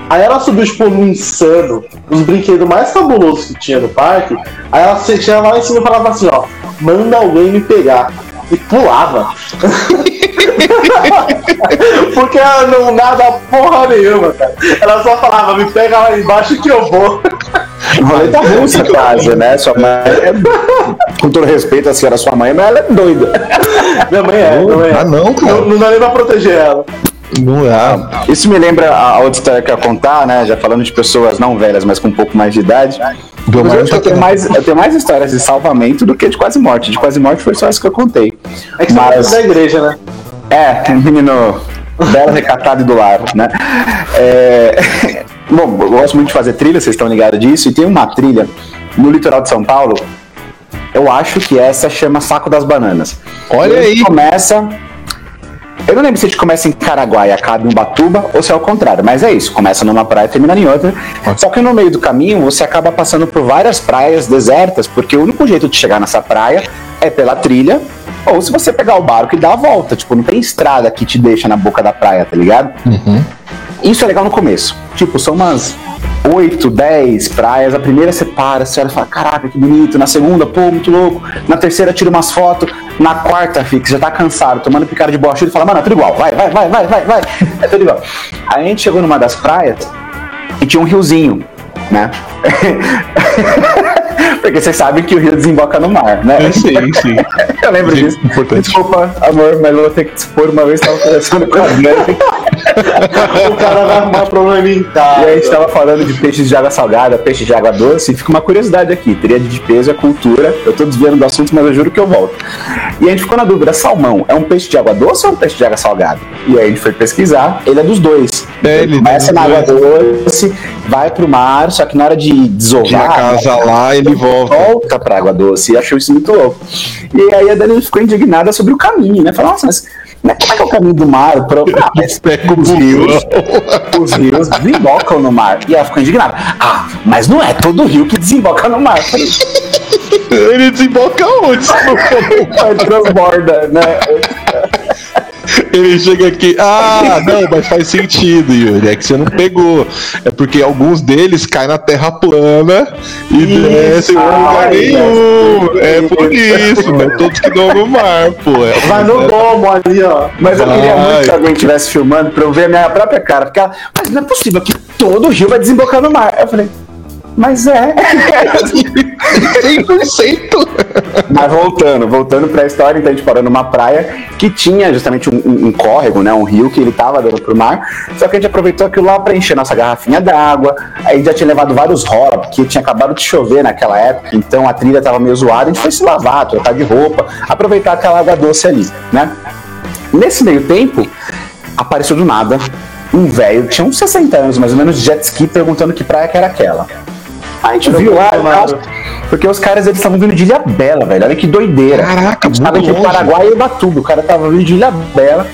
Aí ela subiu, tipo, no insano, os brinquedos mais fabulosos que tinha no parque. Aí ela chegava lá em cima e falava assim, ó, manda alguém me pegar. E pulava. Porque ela não nada porra nenhuma, cara. Ela só falava, me pega lá embaixo que eu vou. Roleta russa quase, né? Sua mãe é, com todo respeito à senhora, sua mãe, mas ela é doida. Minha mãe é, minha mãe é. Ah, não, cara. Não, não dá nem pra proteger ela. Não dá. Isso me lembra a a outra história que eu ia contar, né? Já falando de pessoas não velhas, mas com um pouco mais de idade. Eu, acho que eu, tenho mais, eu tenho mais histórias de salvamento do que de quase morte. De quase morte foi só essa que eu contei. É que você Mas- é da igreja, né? É, menino belo, recatado e do lar, né? É, Bom, eu gosto muito de fazer trilha, vocês estão ligados disso, e tem uma trilha no litoral de São Paulo, eu acho que essa chama Saco das Bananas. Olha aí. começa. Eu não lembro se a gente começa em Caraguá e acaba em Ubatuba ou se é o contrário, mas é isso. Começa numa praia e termina em outra. Só que no meio do caminho você acaba passando por várias praias desertas, porque o único jeito de chegar nessa praia é pela trilha, ou se você pegar o barco e dar a volta. Tipo, não tem estrada que te deixa na boca da praia, tá ligado? Isso é legal no começo. Tipo, são umas 8, 10 praias. A primeira você para, você olha e fala, caraca, que bonito. Na segunda, pô, muito louco. Na terceira, tira umas fotos. Na quarta, fica, já tá cansado, tomando picada de borrachudo e fala, mano, é tudo igual. Vai, vai, vai, vai, vai, vai. É tudo igual. Aí a gente chegou numa das praias e tinha um riozinho, né? Porque vocês sabem que o rio desemboca no mar, né? Eu sei, sim. Eu lembro Sim, disso. importante. Desculpa, amor, mas eu vou ter que te expor uma vez que tava conversando com a Dani. o cara vai arrumar problema em casa. E a gente tava falando de peixes de água salgada, peixe de água doce, e fica uma curiosidade aqui. Tríade de peso é cultura. Eu tô desviando do assunto, mas eu juro que eu volto. E a gente ficou na dúvida: salmão é um peixe de água doce ou é um peixe de água salgada? E aí a gente foi pesquisar, ele é dos dois. É, ele começa é na água doce, vai pro mar, só que na hora de desovar. Tinha casa lá, ele volta. volta pra água doce e achou isso muito louco. E aí a Dani ficou indignada sobre o caminho, né? Falou, nossa, mas né, como é que é o caminho do mar? Pro... Ah, mas os rios, os rios desembocam no mar. E ela ficou indignada. Ah, mas não é todo rio que desemboca no mar. Ele desemboca onde? "Mas transborda, né? Ele chega aqui, ah, não, mas faz sentido, Yuri. É que você não pegou. É porque alguns deles caem na terra plana e Isso, descem em lugar nenhum. É por isso, não é todos que dão no mar, pô. É, Vai no gomo ali, ó. Mas eu queria muito que alguém estivesse filmando pra eu ver a minha própria cara. Porque ela, mas não é possível que todo rio vai desembocar no mar. Eu falei, mas é. 100%. Mas voltando, voltando pra história, então a gente parou numa praia que tinha justamente um, um- um córrego, né? Um rio que ele tava dando pro mar. Só que a gente aproveitou aquilo lá pra encher nossa garrafinha d'água. Aí a já tinha levado vários rola, porque tinha acabado de chover naquela época, então a trilha tava meio zoada, a gente foi se lavar, trocar de roupa, aproveitar aquela água doce ali, né? Nesse meio tempo, apareceu do nada um velho tinha uns 60 anos, mais ou menos, de jet ski, perguntando que praia que era aquela. Aí a gente viu lá, Bolsonaro. porque os caras eles estavam vindo de Ilha Bela, velho. Olha que doideira. Caraca, gente tava muito entre. Paraguai e Ubatuba. O cara tava vindo de Ilha Bela.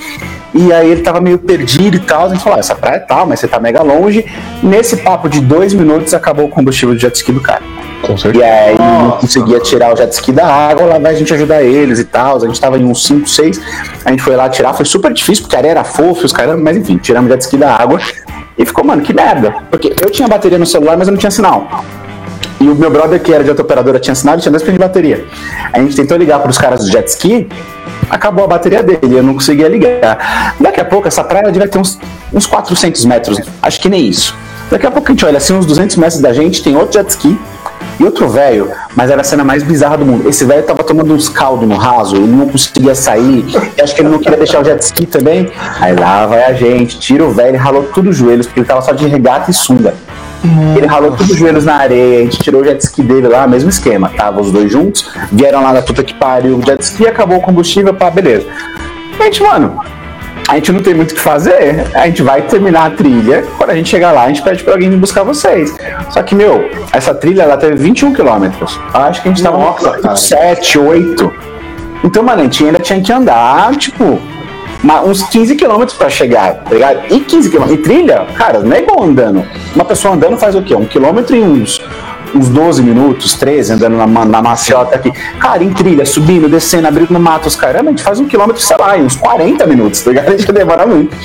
E aí ele tava meio perdido e tal. A gente falou, ah, essa praia é tal, mas você tá mega longe. Nesse papo de dois minutos acabou o combustível do jet ski do cara. Com E certeza. aí não Nossa. conseguia tirar o jet ski da água, lá vai a gente ajudar eles e tal. A gente tava em uns 5, 6. A gente foi lá tirar, foi super difícil, porque a areia era fofa, os caras, mas enfim, tiramos o jet ski da água. E ficou, mano, que merda. Porque eu tinha bateria no celular, mas eu não tinha sinal. E o meu brother, que era de outra operadora, tinha sinal e tinha 10% de bateria. A gente tentou ligar para os caras do jet ski, acabou a bateria dele, eu não conseguia ligar. Daqui a pouco, essa praia devia ter uns, uns 400 metros, acho que nem isso. Daqui a pouco a gente olha assim, uns 200 metros da gente, tem outro jet ski e outro velho, mas era a cena mais bizarra do mundo. Esse velho tava tomando uns caldos no raso, ele não conseguia sair, acho que ele não queria deixar o jet ski também. Aí lá vai a gente, tira o velho, ralou tudo os joelhos, porque ele tava só de regata e sunga. Ele ralou todos os joelhos na areia, a gente tirou o jet ski dele lá, mesmo esquema. Tava os dois juntos, vieram lá da puta que pariu o jet ski, acabou o combustível, pá, beleza. A gente, mano, a gente não tem muito o que fazer, a gente vai terminar a trilha. Quando a gente chegar lá, a gente pede pra alguém vir buscar vocês. Só que, meu, essa trilha ela teve 21 quilômetros. Acho que a gente tava Nossa, no cara. 7, 8. Então, mano, a gente ainda tinha que andar, tipo, uns 15 quilômetros pra chegar, tá ligado? E 15 quilômetros. E trilha, cara, não é igual andando. Uma pessoa andando faz o quê? Um quilômetro em uns. Uns 12 minutos, 13, andando na, na maciota aqui. Cara, em trilha, subindo, descendo, abrindo no mato, os caramba, a gente faz um quilômetro, sei lá, uns 40 minutos, tá ligado? A gente demora muito.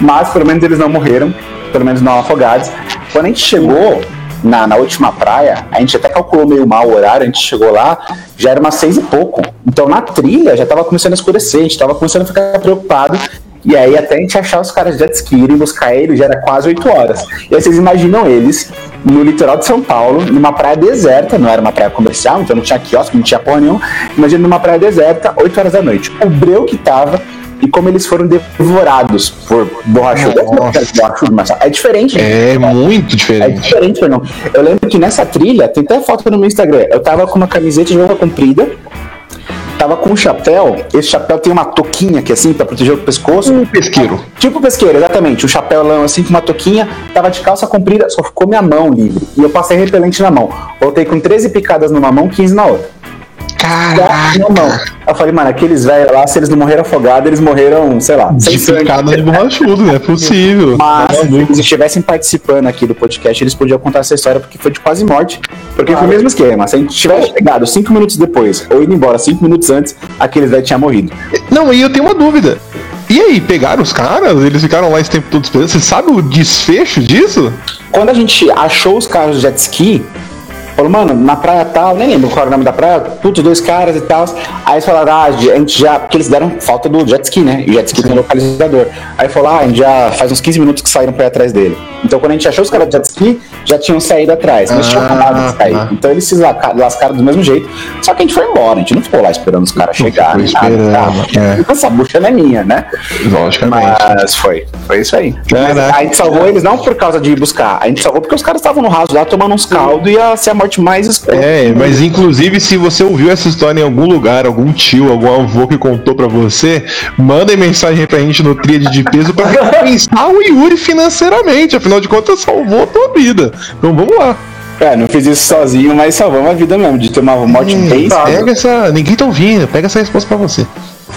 Mas pelo menos eles não morreram, pelo menos não afogados. Quando a gente chegou na, na última praia, a gente até calculou meio mal o horário, a gente chegou lá, já era umas seis e pouco. Então na trilha já tava começando a escurecer, a gente tava começando a ficar preocupado. E aí até a gente achar os caras de jet ski irem buscar eles, já era quase 8 horas. E aí vocês imaginam eles no litoral de São Paulo, numa praia deserta, não era uma praia comercial, então não tinha quiosque, não tinha porra nenhuma. Imagina numa praia deserta, 8 horas da noite. O breu que tava e como eles foram devorados por borrachudo. Nossa. Borrachudo, mas é diferente. É muito É diferente. diferente, Fernão. Eu lembro que nessa trilha, tem até foto no meu Instagram. Eu tava com uma camiseta de manga comprida, tava com um chapéu. Esse chapéu tem uma toquinha aqui assim pra proteger o pescoço. Um pesqueiro. Tipo pesqueiro, exatamente. Um chapéu assim com uma toquinha, tava de calça comprida, só ficou minha mão livre. E eu passei repelente na mão. Voltei com 13 picadas numa mão, 15 na outra. Caraca. Na mão. Eu falei, mano, aqueles velhos lá, se eles não morreram afogados, eles morreram, sei lá, De picada de borrachudo, não é possível. Mas Tá se eles estivessem participando aqui do podcast, eles podiam contar essa história porque foi de quase morte. Porque foi o mesmo esquema. Se a gente tivesse chegado cinco minutos depois, ou ido embora cinco minutos antes, aqueles velhos tinham morrido. Não, e eu tenho uma dúvida. E aí, pegaram os caras? Eles ficaram lá esse tempo todo esperando? Você sabe o desfecho disso? Quando a gente achou os carros de jet ski, Falou, mano, na praia tal, nem lembro qual era o nome da praia, putz, dois caras e tal. Aí eles falaram, ah, a gente já. Porque eles deram falta do jet ski, né? E o jet ski tem localizador. Aí falou, ah, a gente já faz uns 15 minutos que saíram pra ir atrás dele. Então quando a gente achou os caras de jet ski, já tinham saído atrás, mas tinham Ah, acabado de sair. tá. Então eles se lasca- lascaram do mesmo jeito. Só que a gente foi embora, a gente não ficou lá esperando os caras chegarem. esperando, é. Essa bucha não é minha, né? Logicamente. Mas foi, foi isso aí. Mas a gente salvou eles não por causa de buscar, a gente salvou porque os caras estavam no raso lá tomando uns caldos e ia ser a morte mais escura. É, mas inclusive se você ouviu essa história em algum lugar, algum tio, algum avô que contou pra você, mandem mensagem pra gente no Tríade de Peso pra recompensar o Yuri financeiramente. Afinal de contas, salvou a tua vida. Então vamos lá. É, não fiz isso sozinho, mas salvamos a vida mesmo, de ter uma morte Hum, bem pega essa. Ninguém tá ouvindo, pega essa resposta pra você.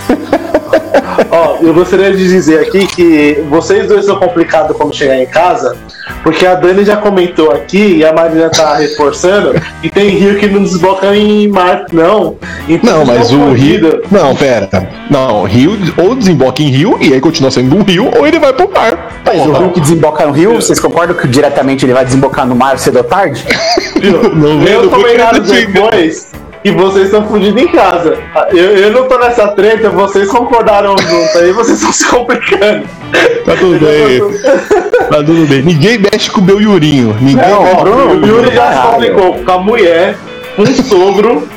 Ó, eu gostaria de dizer aqui que vocês dois são complicados quando chegar em casa, porque a Dani já comentou aqui e a Marina tá reforçando que tem rio que não desboca em mar, não. Então, Não, mas o Rio. Não, pera. Não, Rio ou desemboca em Rio e aí continua sendo um rio, ou ele vai pro mar. Mas o rio que desemboca no rio, vocês concordam que diretamente ele vai desembocar no mar cedo ou tarde? Não? Eu Porque combinado ele te engana. depois que vocês estão fugindo em casa. Eu, eu não tô nessa treta, vocês concordaram junto aí, vocês estão se complicando. Tá tudo bem. Tá tudo bem. Ninguém mexe com o meu Yurinho. Ninguém Não, Ó, o Yuri já se complicou com a mulher, o sogro.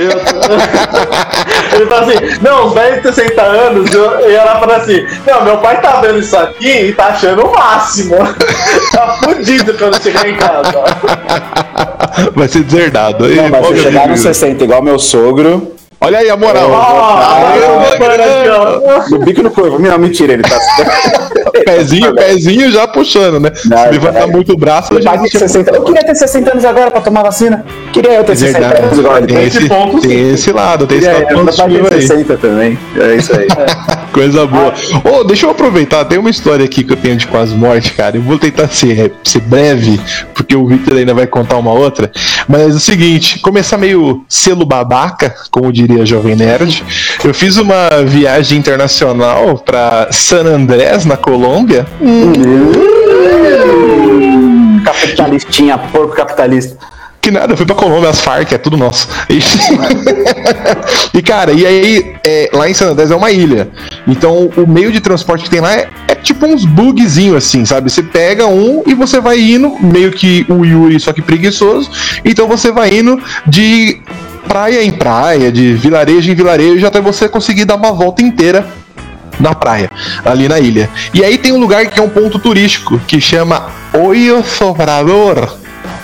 Eu- Ele fala assim, não, os velhos de 60 anos, eu- e ela fala assim, não, meu pai tá vendo isso aqui e tá achando o máximo. tá fudido quando chegar em casa. Vai ser deserdado. Aí, Não, mas se chegar nos Yuri. 60 igual meu sogro, Olha aí a moral. Eu ó. no bico no corvo. Não, mentira, ele tá. Pezinho, pezinho já puxando, né? Não, Se levantar muito o braço, já de 60. Eu queria ter 60 anos agora pra tomar vacina. Queria eu ter 60 anos igual ele Tem tem. esse, ponto, sim. tem esse lado, tem esse Queria lado eu, meu pai positivo aí. 60 também. É isso aí. Coisa boa. Ô, deixa eu aproveitar, tem uma história aqui que eu tenho de quase morte, cara. Eu vou tentar ser, ser breve, porque o Victor ainda vai contar uma outra. Mas é o seguinte, começar meio selo babaca, como diria Jovem Nerd. Eu fiz uma viagem internacional pra San Andrés, na Colômbia. Capitalistinha, porco capitalista. Que nada, eu fui pra Colômbia, as Farc, é tudo nosso. E, e, cara, e aí, é, lá em San Andrés é uma ilha. Então, o meio de transporte que tem lá é, é tipo uns bugzinho assim, sabe? Você pega um e você vai indo, meio que o Yuri, só que preguiçoso. Então, você vai indo de praia em praia, de vilarejo em vilarejo, até você conseguir dar uma volta inteira na praia, ali na ilha. E aí tem um lugar que é um ponto turístico, que chama Olho Soprador.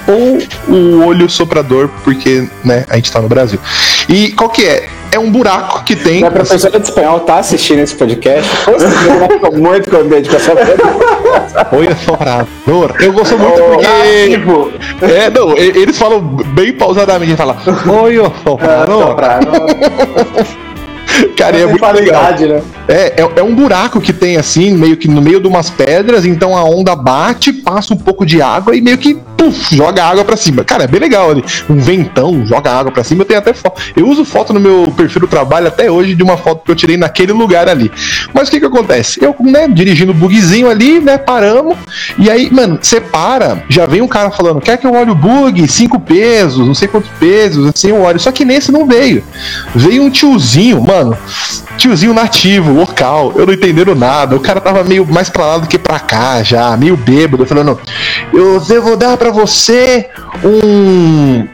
Ou o olho soprador, porque né, a gente tá no Brasil. E qual que é? É um buraco que tem. Minha professora de espanhol tá assistindo esse podcast. Poxa, eu tô muito contente com essa Olho Soprador. Eu gosto muito Oh, porque. Tipo, É, não, eles falam bem pausadamente, fala Olho Soprador. Cara, é tem muito legal. né? É, é, é um buraco que tem assim, meio que no meio de umas pedras, então a onda bate, passa um pouco de água e meio que puf, joga água pra cima. Cara, é bem legal ali. Um ventão joga água pra cima. Eu tenho até foto. Eu uso foto no meu perfil do trabalho até hoje de uma foto que eu tirei naquele lugar ali. Mas o que que acontece? Eu, né, dirigindo o bugzinho ali, né, paramos. E aí, mano, você para, já vem um cara falando: quer que eu olhe o bug? Cinco pesos, não sei quantos pesos, assim eu olho. Só que nesse não veio. Veio um tiozinho, mano. Tiozinho nativo, local, eu não entendendo nada. O cara tava meio mais pra lá do que pra cá já, meio bêbado, falando: Eu devo dar pra você um.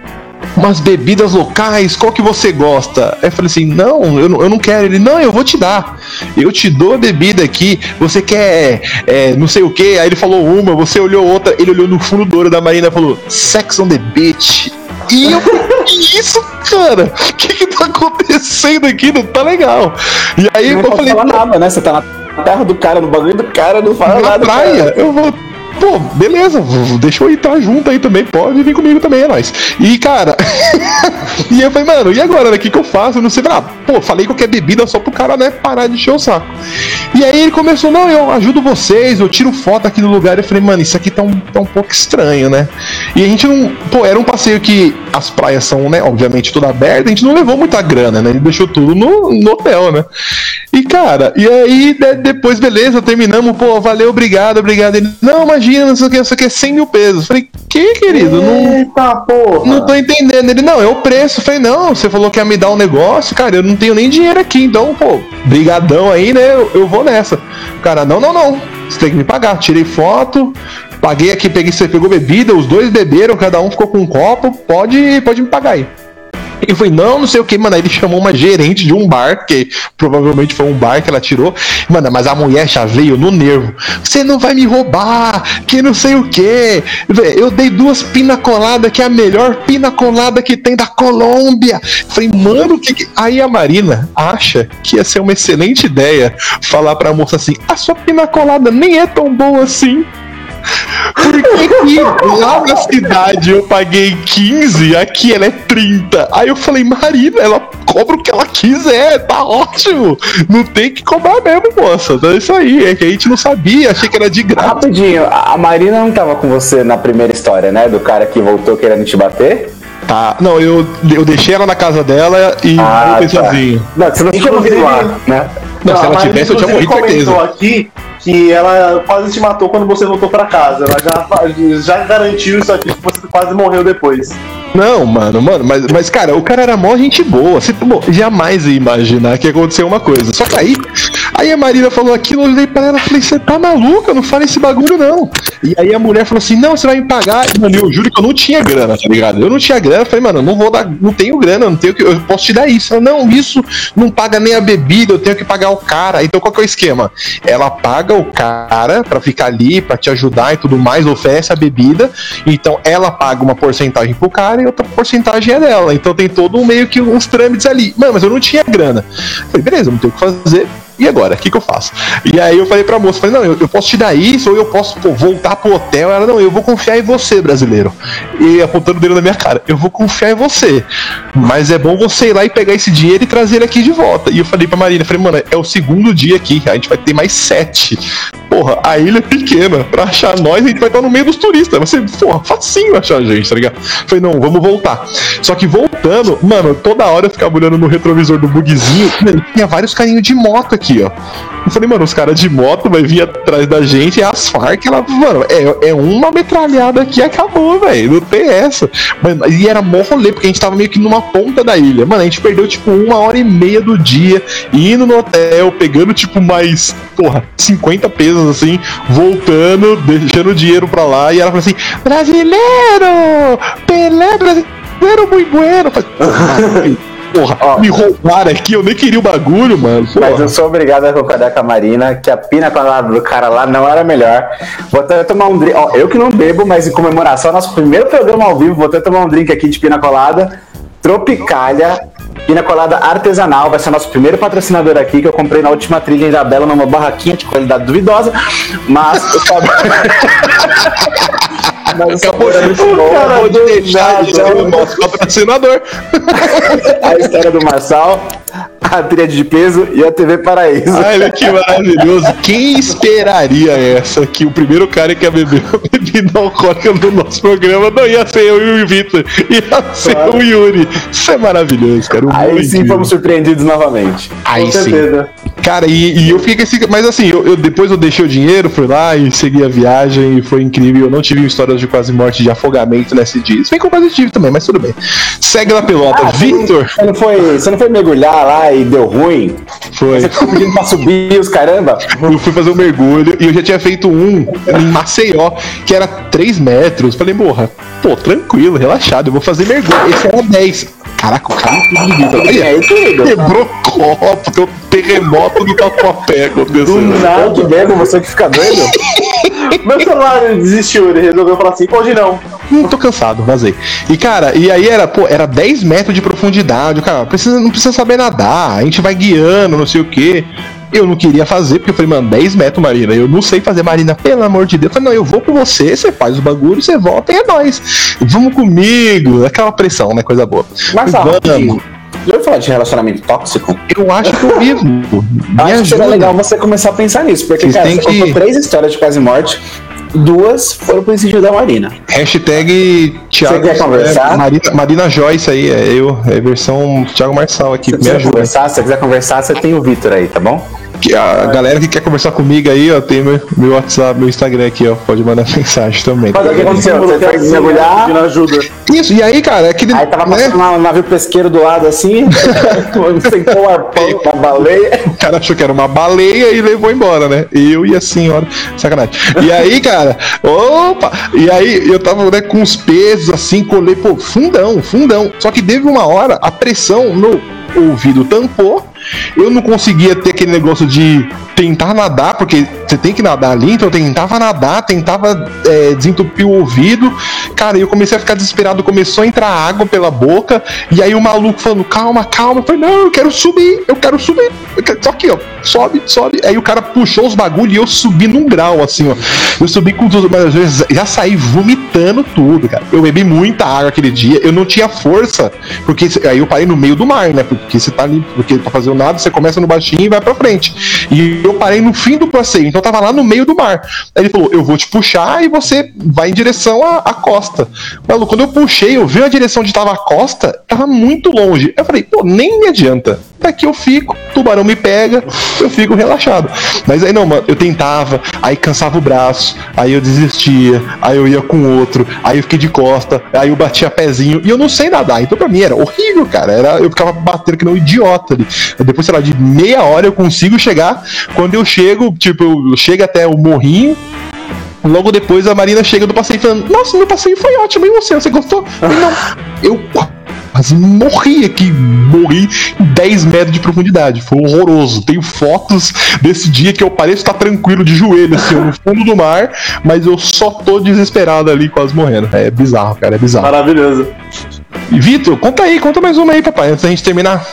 Umas bebidas locais, qual que você gosta? Aí eu falei assim: não, eu não, eu não quero. Ele, não, eu vou te dar. Eu te dou a bebida aqui. Você quer é, não sei o que? Aí ele falou uma, você olhou outra. Ele olhou no fundo do olho da Marina e falou: Sex on the beach. E eu falei, que isso, cara? O que que tá acontecendo aqui? Não tá legal. E aí Não eu falei, falar nada, né? Você tá na terra do cara, no bagulho do cara, não fala na nada. praia, cara. eu vou. Pô, beleza, deixa eu entrar junto aí também, pode vir comigo também, é nóis. E, cara, e eu falei, mano, e agora, né? O que, que eu faço? Não sei, ah, pô, falei qualquer bebida só pro cara, né, parar de encher o saco. E aí ele começou, não, eu ajudo vocês, eu tiro foto aqui no lugar. Eu falei, mano, isso aqui tá um, tá um pouco estranho, né? E a gente não. Pô, era um passeio que as praias são, né, obviamente, tudo aberta, a gente não levou muita grana, né? Ele deixou tudo no, no hotel, né? E, cara, e aí de, depois, beleza, terminamos, pô, valeu, obrigado, obrigado. Ele, não, imagina, não sei o que, não sei o que, 100 mil pesos. Falei, que, querido? Não, Eita porra! não tô entendendo. Ele, não, é o preço. Falei, não, você falou que ia me dar um negócio, cara, eu não tenho nem dinheiro aqui, então, pô, brigadão aí, né, eu, eu vou nessa. Cara, não, não, não, você tem que me pagar. Tirei foto, paguei aqui, peguei, você pegou bebida, os dois beberam, cada um ficou com um copo, pode, pode me pagar aí. E foi, não, não sei o que, mano. Aí ele chamou uma gerente de um bar, que provavelmente foi um bar que ela tirou. Mano, mas a mulher já veio no nervo. Você não vai me roubar, que não sei o que. Eu dei duas pina colada, que é a melhor pina colada que tem da Colômbia. Falei, mano, que, que. Aí a Marina acha que ia ser uma excelente ideia falar pra moça assim: a sua pina colada nem é tão boa assim. Por que, que lá na cidade eu paguei 15, aqui ela é 30? Aí eu falei, Marina, ela cobra o que ela quiser, tá ótimo. Não tem que cobrar mesmo, moça. Então é isso aí, é que a gente não sabia, achei que era de graça. Rapidinho, a Marina não tava com você na primeira história, né? Do cara que voltou querendo te bater? Tá, não, eu, eu deixei ela na casa dela e Ah, voltei tá. sozinho. Não, você não tinha morrido lá, né? Não, se a ela tivesse, eu tinha morrido, certeza. aqui que ela quase te matou quando você voltou pra casa. Ela já, já garantiu isso aqui que você quase morreu depois. Não, mano, mano, mas, mas cara, o cara era mó gente boa. Você bom, jamais ia imaginar que ia acontecer uma coisa. Só que aí, aí a Marina falou aquilo, eu olhei pra ela e falei, você tá maluca? Não fala esse bagulho, não. E aí a mulher falou assim, não, você vai me pagar. Mano, eu juro que eu não tinha grana, tá ligado? Eu não tinha grana, eu falei, mano, eu não vou dar, não tenho grana, não tenho que. Eu posso te dar isso. Ela, não, isso não paga nem a bebida, eu tenho que pagar o cara. Então qual que é o esquema? Ela paga o cara pra ficar ali, pra te ajudar e tudo mais, oferece a bebida. Então ela paga uma porcentagem pro cara e outra porcentagem é dela. Então tem todo um meio que uns trâmites ali. Mano, mas eu não tinha grana. Falei, beleza, não tenho o que fazer. E agora? O que, que eu faço? E aí eu falei pra moça, falei, não, eu, eu posso te dar isso, ou eu posso pô, voltar pro hotel. Ela, não, eu vou confiar em você, brasileiro. E apontando o dedo na minha cara, eu vou confiar em você. Mas é bom você ir lá e pegar esse dinheiro e trazer ele aqui de volta. E eu falei pra Marina, falei, mano, é o segundo dia aqui, a gente vai ter mais sete. Porra, a ilha é pequena. Pra achar nós, a gente vai estar no meio dos turistas. Vai ser, porra, facinho achar a gente, tá ligado? Falei, não, vamos voltar. Só que voltando, mano, toda hora eu ficava olhando no retrovisor do bugzinho, mano, tinha vários carinhos de moto aqui, ó. Eu falei, mano, os caras de moto vai vir atrás da gente e as Farc, ela, mano, é, é uma metralhada aqui acabou, velho. Não tem essa. Mano, e era mó rolê, porque a gente tava meio que numa ponta da ilha. Mano, a gente perdeu, tipo, uma hora e meia do dia indo no hotel, pegando, tipo, mais, porra, 50 pesos, assim, voltando, deixando dinheiro pra lá. E ela falou assim: Brasileiro! Pelé brasileiro muito bueno! Falei, Porra, Ó. me roubaram aqui, eu nem queria o bagulho, mano. Mas Porra. eu sou obrigado a concordar com a Marina que a pina colada do cara lá não era melhor. Vou até tomar um drink. Ó, eu que não bebo, mas em comemoração ao nosso primeiro programa ao vivo, vou até tomar um drink aqui de pina colada. Tropicália, pina colada artesanal. Vai ser nosso primeiro patrocinador aqui, que eu comprei na última trilha em Isabela, numa barraquinha de qualidade duvidosa. Mas o sabor. mas é. Acabou de do deixar de ser nosso patrocinador. A história do Marçal, a tríade de peso e a TV Paraíso. Olha que maravilhoso. Quem esperaria essa? Que o primeiro cara que ia beber uma bebida alcoólica no nosso programa não ia ser eu e o Vitor, ia ser o Yuri. Isso é maravilhoso, cara. O Aí mundo sim fomos surpreendidos novamente. Aí Com sim. certeza. Cara, e, e eu fiquei com esse. Mas assim, eu, eu- depois eu deixei o dinheiro, fui lá e segui a viagem e foi incrível. Eu não tive histórias de quase morte de afogamento nesse dia. Se bem que eu quase tive também, mas tudo bem. Segue na pelota. Ah, Vitor Você não, foi, você não foi mergulhar lá e deu ruim? foi. Você ficou pedindo pra subir os caramba? Eu fui fazer um mergulho e eu já tinha feito um em Maceió, que era 3 metros. Falei, porra, pô, tranquilo, relaxado, eu vou fazer mergulho. Esse era 10. Caraca, o cara tudo de vida. Olha, É, quebrou copo, um terremoto do tatuapé acontecendo. Nada que bebo, você que fica doido? Meu celular desistiu, ele resolveu falar assim, hoje não. Hum, tô cansado, vazei. E cara, e aí era, pô, era 10 metros de profundidade. Cara, precisa, não precisa saber nadar, a gente vai guiando, não sei o quê. Eu não queria fazer, porque eu falei, mano, 10 metros, Marina. Eu não sei fazer, Marina, pelo amor de Deus. Eu falei, não, eu vou com você, você faz o bagulho, você volta e é nóis. Vamos comigo. Aquela pressão, né? Coisa boa. Marçal, Vamos. Já ouviu falar de relacionamento tóxico? Eu acho que eu vivo. Acho que seria legal você começar a pensar nisso, porque, Vocês cara, você que- três histórias de quase morte. duas foram pro incentivo da Marina. Hashtag Thiago. Você quer conversar? É, Marina, Marina Joyce aí, é eu. É versão Thiago Marçal aqui. Se Me você quiser ajuda. conversar, se você quiser conversar, você tem o Vitor aí, tá bom? Que a galera que quer conversar comigo aí, ó, tem meu, meu WhatsApp, meu Instagram aqui, ó. Pode mandar mensagem também. Mas O que aconteceu? Você foi assim, mergulhar? pedindo ajuda. Isso, e aí, cara, aquele. Aí tava né, passando um navio pesqueiro do lado assim, sentou um arpão, uma baleia. O cara achou que era uma baleia e levou embora, né? Eu e a senhora. Sacanagem. E aí, cara, opa! E aí eu tava né, com os pesos assim, colei, pô, fundão, fundão. Só que teve uma hora, a pressão no ouvido tampou. Eu não conseguia ter aquele negócio de tentar nadar, porque você tem que nadar ali, então eu tentava nadar, tentava é, desentupir o ouvido. Cara, eu comecei a ficar desesperado, começou a entrar água pela boca, e aí o maluco falando, calma, calma. Eu falei, não, eu quero subir, eu quero subir. Eu quero- Só aqui, ó, sobe, sobe. Aí o cara puxou os bagulho e eu subi num grau, assim, ó. Eu subi com tudo, mas vezes já saí vomitando tudo, cara. Eu bebi muita água aquele dia, eu não tinha força, porque aí eu parei no meio do mar, né? Porque você tá ali, porque pra fazer o nada, você começa no baixinho e vai pra frente. E eu parei no fim do passeio, então eu tava lá no meio do mar. Aí ele falou: Eu vou te puxar e você vai em direção à, à costa. Maluco, quando eu puxei, eu vi a direção onde tava a costa, tava muito longe. Eu falei: Pô, nem me adianta. Daqui eu fico, tubarão me pega, eu fico relaxado. Mas aí não, mano, eu tentava, aí cansava o braço, aí eu desistia, aí eu ia com outro, aí eu fiquei de costa, aí eu batia pezinho, e eu não sei nadar. Então pra mim era horrível, cara. Era, eu ficava batendo que não idiota ali. Depois, sei lá, de meia hora eu consigo chegar. Quando eu chego, tipo, eu chego até o morrinho. Logo depois a Marina chega do passeio falando: Nossa, meu passeio foi ótimo, e você? Você gostou? Eu não, eu quase morri aqui, morri em 10 metros de profundidade. Foi horroroso. Tenho fotos desse dia que eu pareço estar tranquilo de joelho, assim, no fundo do mar, mas eu só tô desesperado ali, quase morrendo. É bizarro, cara, é bizarro. Maravilhoso. Vitor, conta aí, conta mais uma aí, papai, antes da gente terminar.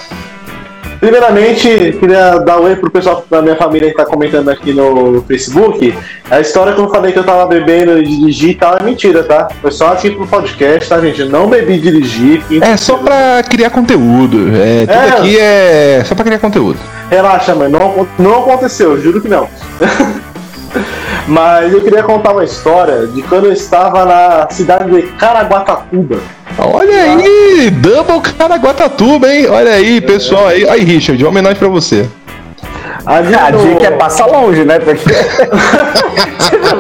Primeiramente, queria dar um oi pro pessoal da minha família que tá comentando aqui no Facebook. A história que eu falei que eu tava bebendo e dirigir e tal é mentira, tá? Foi só aqui pro podcast, tá, gente? Eu não bebi e dirigi. É só pra criar conteúdo. É, tudo É. aqui é só pra criar conteúdo. Relaxa, mãe, não, não aconteceu, juro que não. Mas eu queria contar uma história de quando eu estava na cidade de Caraguatatuba. Olha aí, Double Caraguatatuba, hein? Olha aí, pessoal aí. Aí, Richard, uma homenagem pra você. Ali A no- dica é passar longe, né? Porque.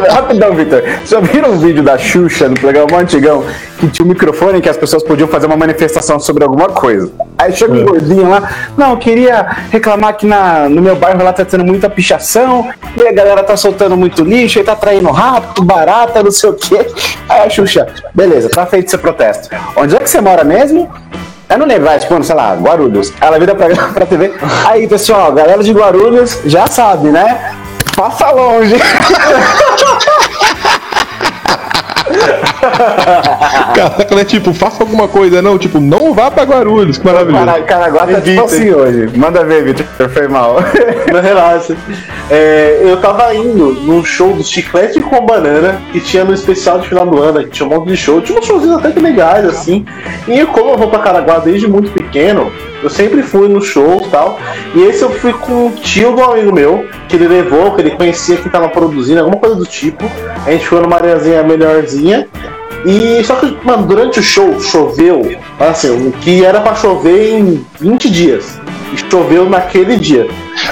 Rapidão, Vitor. Já viram um vídeo da Xuxa no programa antigão que tinha um microfone que as pessoas podiam fazer uma manifestação sobre alguma coisa? Aí chega um gordinho lá, não, eu queria reclamar que na, no meu bairro lá tá tendo muita pichação, e a galera tá soltando muito lixo, e tá traindo rato, barata, não sei o quê. Aí a Xuxa, beleza, tá feito seu protesto. Onde é que você mora mesmo? Eu não lembro, tipo, sei lá, Guarulhos. Ela vira pra, pra TV. Aí, pessoal, galera de Guarulhos já sabe, né? Passa longe. Caraca, né? Tipo, faça alguma coisa, não. Tipo, não vá pra Guarulhos. Que maravilhoso. Cara, Caraguá tá tipo assim hoje. Manda ver, Vitor, foi mal. Não relaxa. É, eu tava indo num show do Chiclete com Banana que tinha no especial de final do ano, que tinha um monte de show, tinha uns showzinhos até que legais, assim. E como eu vou pra Caraguá desde muito pequeno, eu sempre fui no show e tal. E esse eu fui com um tio um amigo meu, que ele levou, que ele conhecia que tava produzindo, alguma coisa do tipo. A gente foi numa areazinha melhorzinha. E só que, mano, durante o show choveu, assim, o que era pra chover em 20 dias. E choveu naquele dia.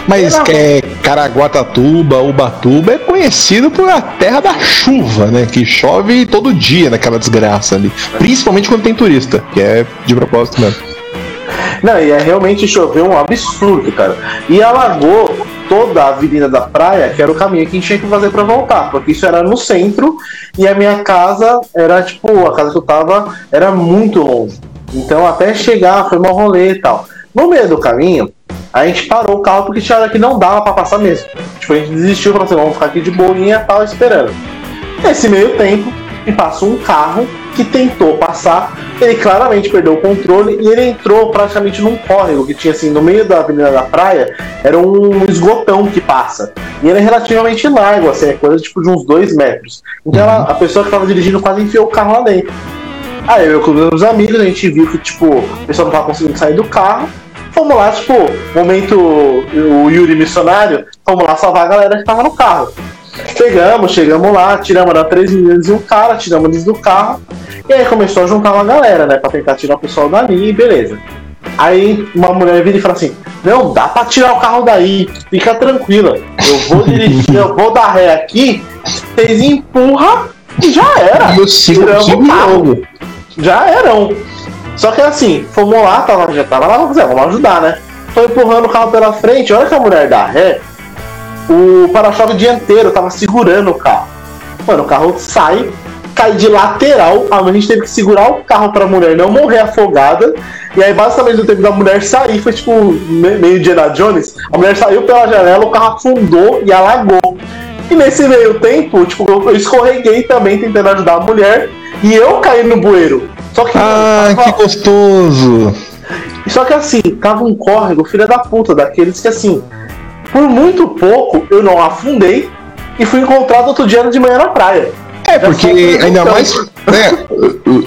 Mas Não. é, Caraguatatuba, Ubatuba é conhecido por a terra da chuva, né? Que chove todo dia naquela desgraça ali. Principalmente quando tem turista, que é de propósito mesmo. Não, e é realmente choveu um absurdo, cara. E alagou toda a avenida da praia, que era o caminho que a gente tinha que fazer pra voltar, porque isso era no centro e a minha casa era tipo, a casa que eu tava era muito longe. Então até chegar foi um rolê e tal. No meio do caminho, a gente parou o carro porque tinha hora que não dava pra passar mesmo. Tipo, a gente desistiu, falou assim, vamos ficar aqui de boinha e tal, esperando. Nesse meio tempo, me passou um carro que tentou passar, ele claramente perdeu o controle e ele entrou praticamente num córrego que tinha assim, no meio da avenida da praia, era um esgotão que passa. E ele é relativamente largo, assim, é coisa tipo de uns dois metros. Então ela- a pessoa que estava dirigindo quase enfiou o carro lá dentro. Aí eu com meus amigos, a gente viu que tipo, o pessoal não tava conseguindo sair do carro. Fomos lá, tipo, momento o Yuri missionário, fomos lá salvar a galera que tava no carro. Pegamos, chegamos lá, tiramos da três meninas e um cara, tiramos eles do carro. E aí começou a juntar uma galera, né? Pra tentar tirar o pessoal dali, beleza. Aí uma mulher vira e fala assim: Não, dá pra tirar o carro daí, fica tranquila. Eu vou dirigir, eu vou dar ré aqui, vocês empurram e já era. Eu Tiramos o carro. Já eram. Só que assim, fomos lá, tava, já tava lá, vamos ajudar, né? Foi empurrando o carro pela frente, a hora que a mulher dá ré, o para-choque dianteiro tava segurando o carro. Mano, o carro sai, cai de lateral, a gente teve que segurar o carro pra mulher não morrer afogada. E aí, basicamente, no tempo da mulher sair, foi tipo me- meio Diana Jones. A mulher saiu pela janela, o carro afundou e alagou. E nesse meio tempo, tipo, eu escorreguei também tentando ajudar a mulher. E eu caí no bueiro. Só que. Ah, tava- que gostoso. só que assim, tava um córrego, filha da puta, daqueles que assim, por muito pouco eu não afundei e fui encontrado outro dia de manhã na praia. É, Já porque ainda mais. Né,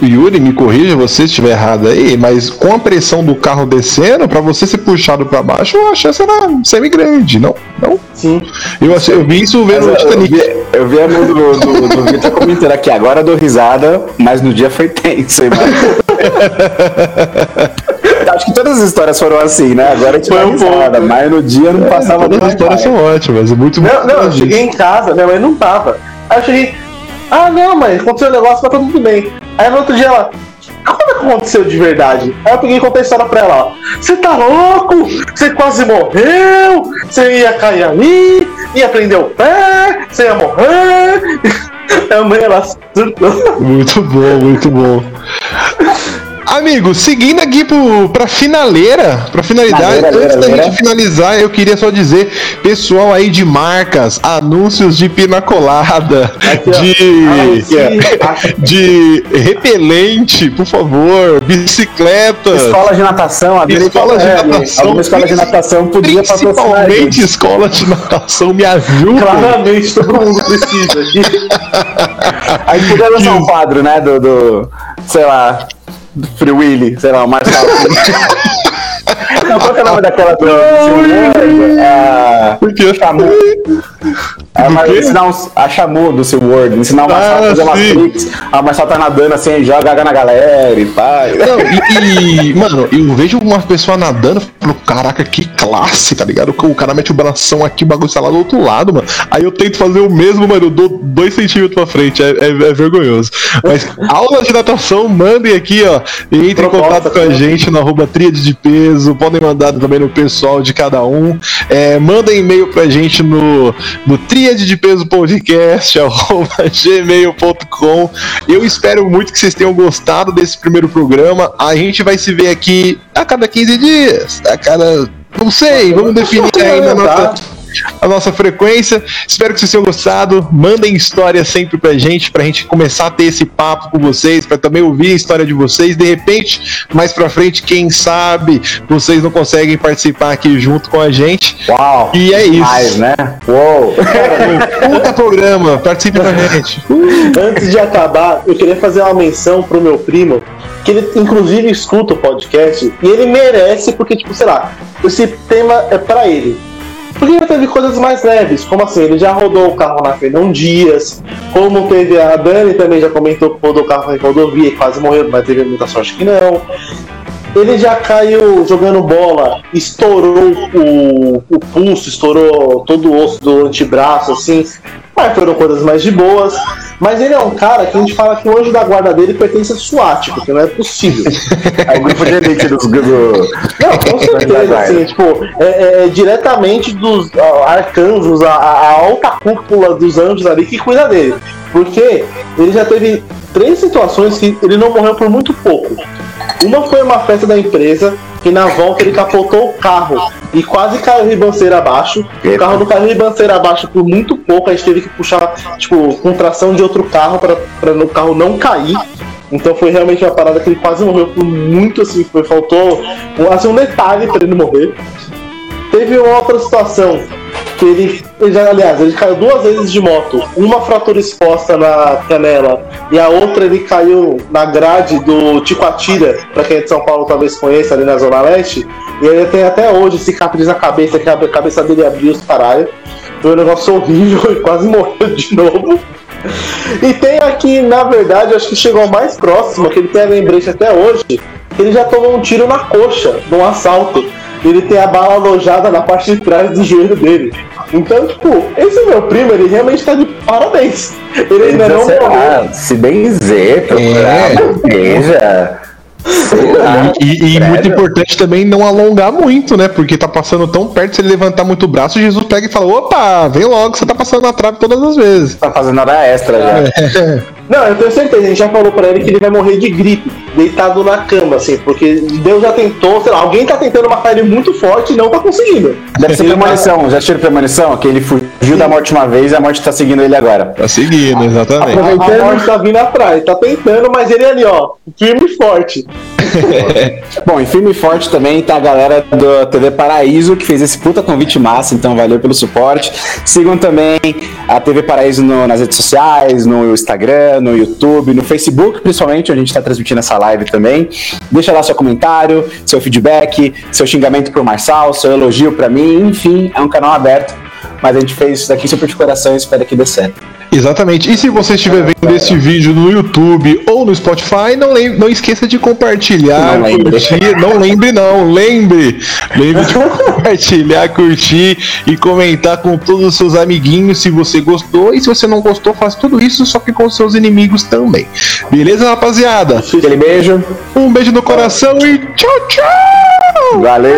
Yuri, me corrija se você estiver errado aí, mas com a pressão do carro descendo, pra você ser puxado pra baixo, a chance era semi-grande, não? Não? Sim. Eu, achei- eu vi isso vendo o Mas eu, Titanic. vi, eu vi a mão do, do, do Vitor comentando aqui, agora dou risada, mas no dia foi tenso, hein, mano? Acho que todas as histórias foram assim, né? Agora a gente Foi um risada, mas no dia não passava Todas nem as histórias são ótimas, é muito Não, não, eu cheguei em casa, minha mãe não tava. Aí eu cheguei, ah não, mãe, aconteceu um negócio, mas tá tudo bem. Aí no outro dia ela, como é que aconteceu de verdade? Aí eu peguei e contei a história pra ela, ó. Você tá louco? Você quase morreu? Você ia cair ali, ia prender o pé, você ia morrer. Aí a mãe ela surtou. Muito bom, muito bom. Amigo, seguindo aqui pro, pra finaleira, pra finalidade, antes da leira, gente finalizar, eu queria só dizer, pessoal aí de marcas, anúncios de pinacolada, Aqui, de, de repelente, por favor, bicicletas, Escola de natação, a Escola de é, natação, Alguma escola de natação podia principalmente escola de natação, me ajuda. Claramente todo mundo precisa aqui. Aí podia lançar um quadro, né, do, do sei lá, Free Willy, sei lá, o Marcelo. Não, qual que é o nome daquela do... do é, Porque Chamu. É, mas quê? ensinar uns, a Chamu do SeaWorld, ensinar o Marcelo Ah, a fazer sim. tricks. A Marcelo tá nadando assim, joga água na galera e pá. Não, e, e, mano, eu vejo uma pessoa nadando, falo, caraca, que classe, tá ligado? O cara mete o bração aqui, o bagulho está lá do outro lado, mano. Aí eu tento fazer o mesmo, mano, eu dou dois centímetros pra frente, é, é- é vergonhoso. Mas aula de natação, mandem aqui, ó, e entre em contato com a né? gente no arroba tríade de peso, podem mandar também no pessoal de cada um. É, mandem e-mail pra gente no, no de peso podcast, gmail.com. Eu espero muito que vocês tenham gostado desse primeiro programa. A gente vai se ver aqui a cada 15 dias, a cada. Não sei, vamos definir ainda a nossa, a nossa frequência. Espero que vocês tenham gostado. Mandem histórias sempre pra gente, pra gente começar a ter esse papo com vocês, pra também ouvir a história de vocês. De repente, mais pra frente, quem sabe vocês não conseguem participar aqui junto com a gente. Uau! E é isso. Mais, né? Uou! Puta programa, participe com a gente. Antes de acabar, eu queria fazer uma menção pro meu primo, que ele inclusive escuta o podcast, e ele merece, porque, tipo, sei lá, esse tema é pra ele. Porque já teve coisas mais leves, como assim, ele já rodou o carro na Fernão Dias, como teve a Dani também já comentou que rodou o carro em rodovia e quase morreu, mas teve muita sorte que não. Ele já caiu jogando bola, estourou o, o pulso, estourou todo o osso do antebraço, assim. Mas foram coisas mais de boas. Mas ele é um cara que a gente fala que o anjo da guarda dele pertence a SWAT, porque não é possível. Aí o grupo de elite dos. Do... Não, com certeza, assim, tipo, é, é- é diretamente dos ó, arcanjos, a, a alta cúpula dos anjos ali que cuida dele. Porque ele já teve três situações que ele não morreu por muito pouco. Uma foi uma festa da empresa, que na volta ele capotou o carro e quase caiu ribanceira abaixo. O carro não caiu ribanceira abaixo por muito pouco, a gente teve que puxar, tipo, com tração de outro carro para o carro não cair. Então foi realmente uma parada que ele quase morreu por muito assim, foi, faltou assim, um detalhe para ele morrer. Teve uma outra situação que ele, ele já, aliás, ele caiu duas vezes de moto, uma fratura exposta na canela e a outra ele caiu na grade do Ticoatira, para quem é de São Paulo talvez conheça ali na Zona Leste, e ele tem até hoje cicatriz na cabeça, que a cabeça dele abriu os caralho. Foi um negócio horrível e quase morreu de novo. E tem aqui, na verdade, acho que chegou mais próximo, que ele tem a lembrete até hoje, que ele já tomou um tiro na coxa num assalto. Ele tem a bala alojada na parte de trás do joelho dele. Então, tipo, esse meu primo, ele realmente tá de parabéns. Ele ainda não morreu. Se benzer, procurar É. Sei lá. E, e muito importante também não alongar muito, né? Porque tá passando tão perto, se ele levantar muito o braço, Jesus pega e fala: opa, vem logo, você tá passando na trave todas as vezes. Tá fazendo hora extra já. Não, eu tenho certeza, a gente já falou pra ele que ele vai morrer de gripe, deitado na cama, assim, porque Deus já tentou, sei lá, alguém tá tentando matar ele muito forte e não tá conseguindo. Deve ser premonição. Já assistiram premonição? Que ele fugiu da morte uma vez e a morte tá seguindo ele agora. Tá seguindo, exatamente. A, a morte tá vindo atrás, tá tentando, mas ele ali, ó, firme e forte. Bom, em firme e forte também tá a galera do TV Paraíso, que fez esse puta convite massa, então valeu pelo suporte. Sigam também a TV Paraíso no- nas redes sociais, no Instagram, no YouTube, no Facebook, principalmente, onde a gente tá transmitindo essa live também. Deixa lá seu comentário, seu feedback, seu xingamento pro Marçal, seu elogio pra mim, enfim, é um canal aberto. Mas a gente fez isso daqui super de coração e espero que dê certo. Exatamente. E se você estiver vendo esse vídeo no YouTube ou no Spotify, não, lem- não esqueça de compartilhar, Não lembre. curtir. Não lembre, não, lembre. Lembre de compartilhar, curtir e comentar com todos os seus amiguinhos se você gostou. E se você não gostou, faz tudo isso, só que com os seus inimigos também. Beleza, rapaziada? Aquele beijo, Um beijo no coração e tchau, tchau! valeu!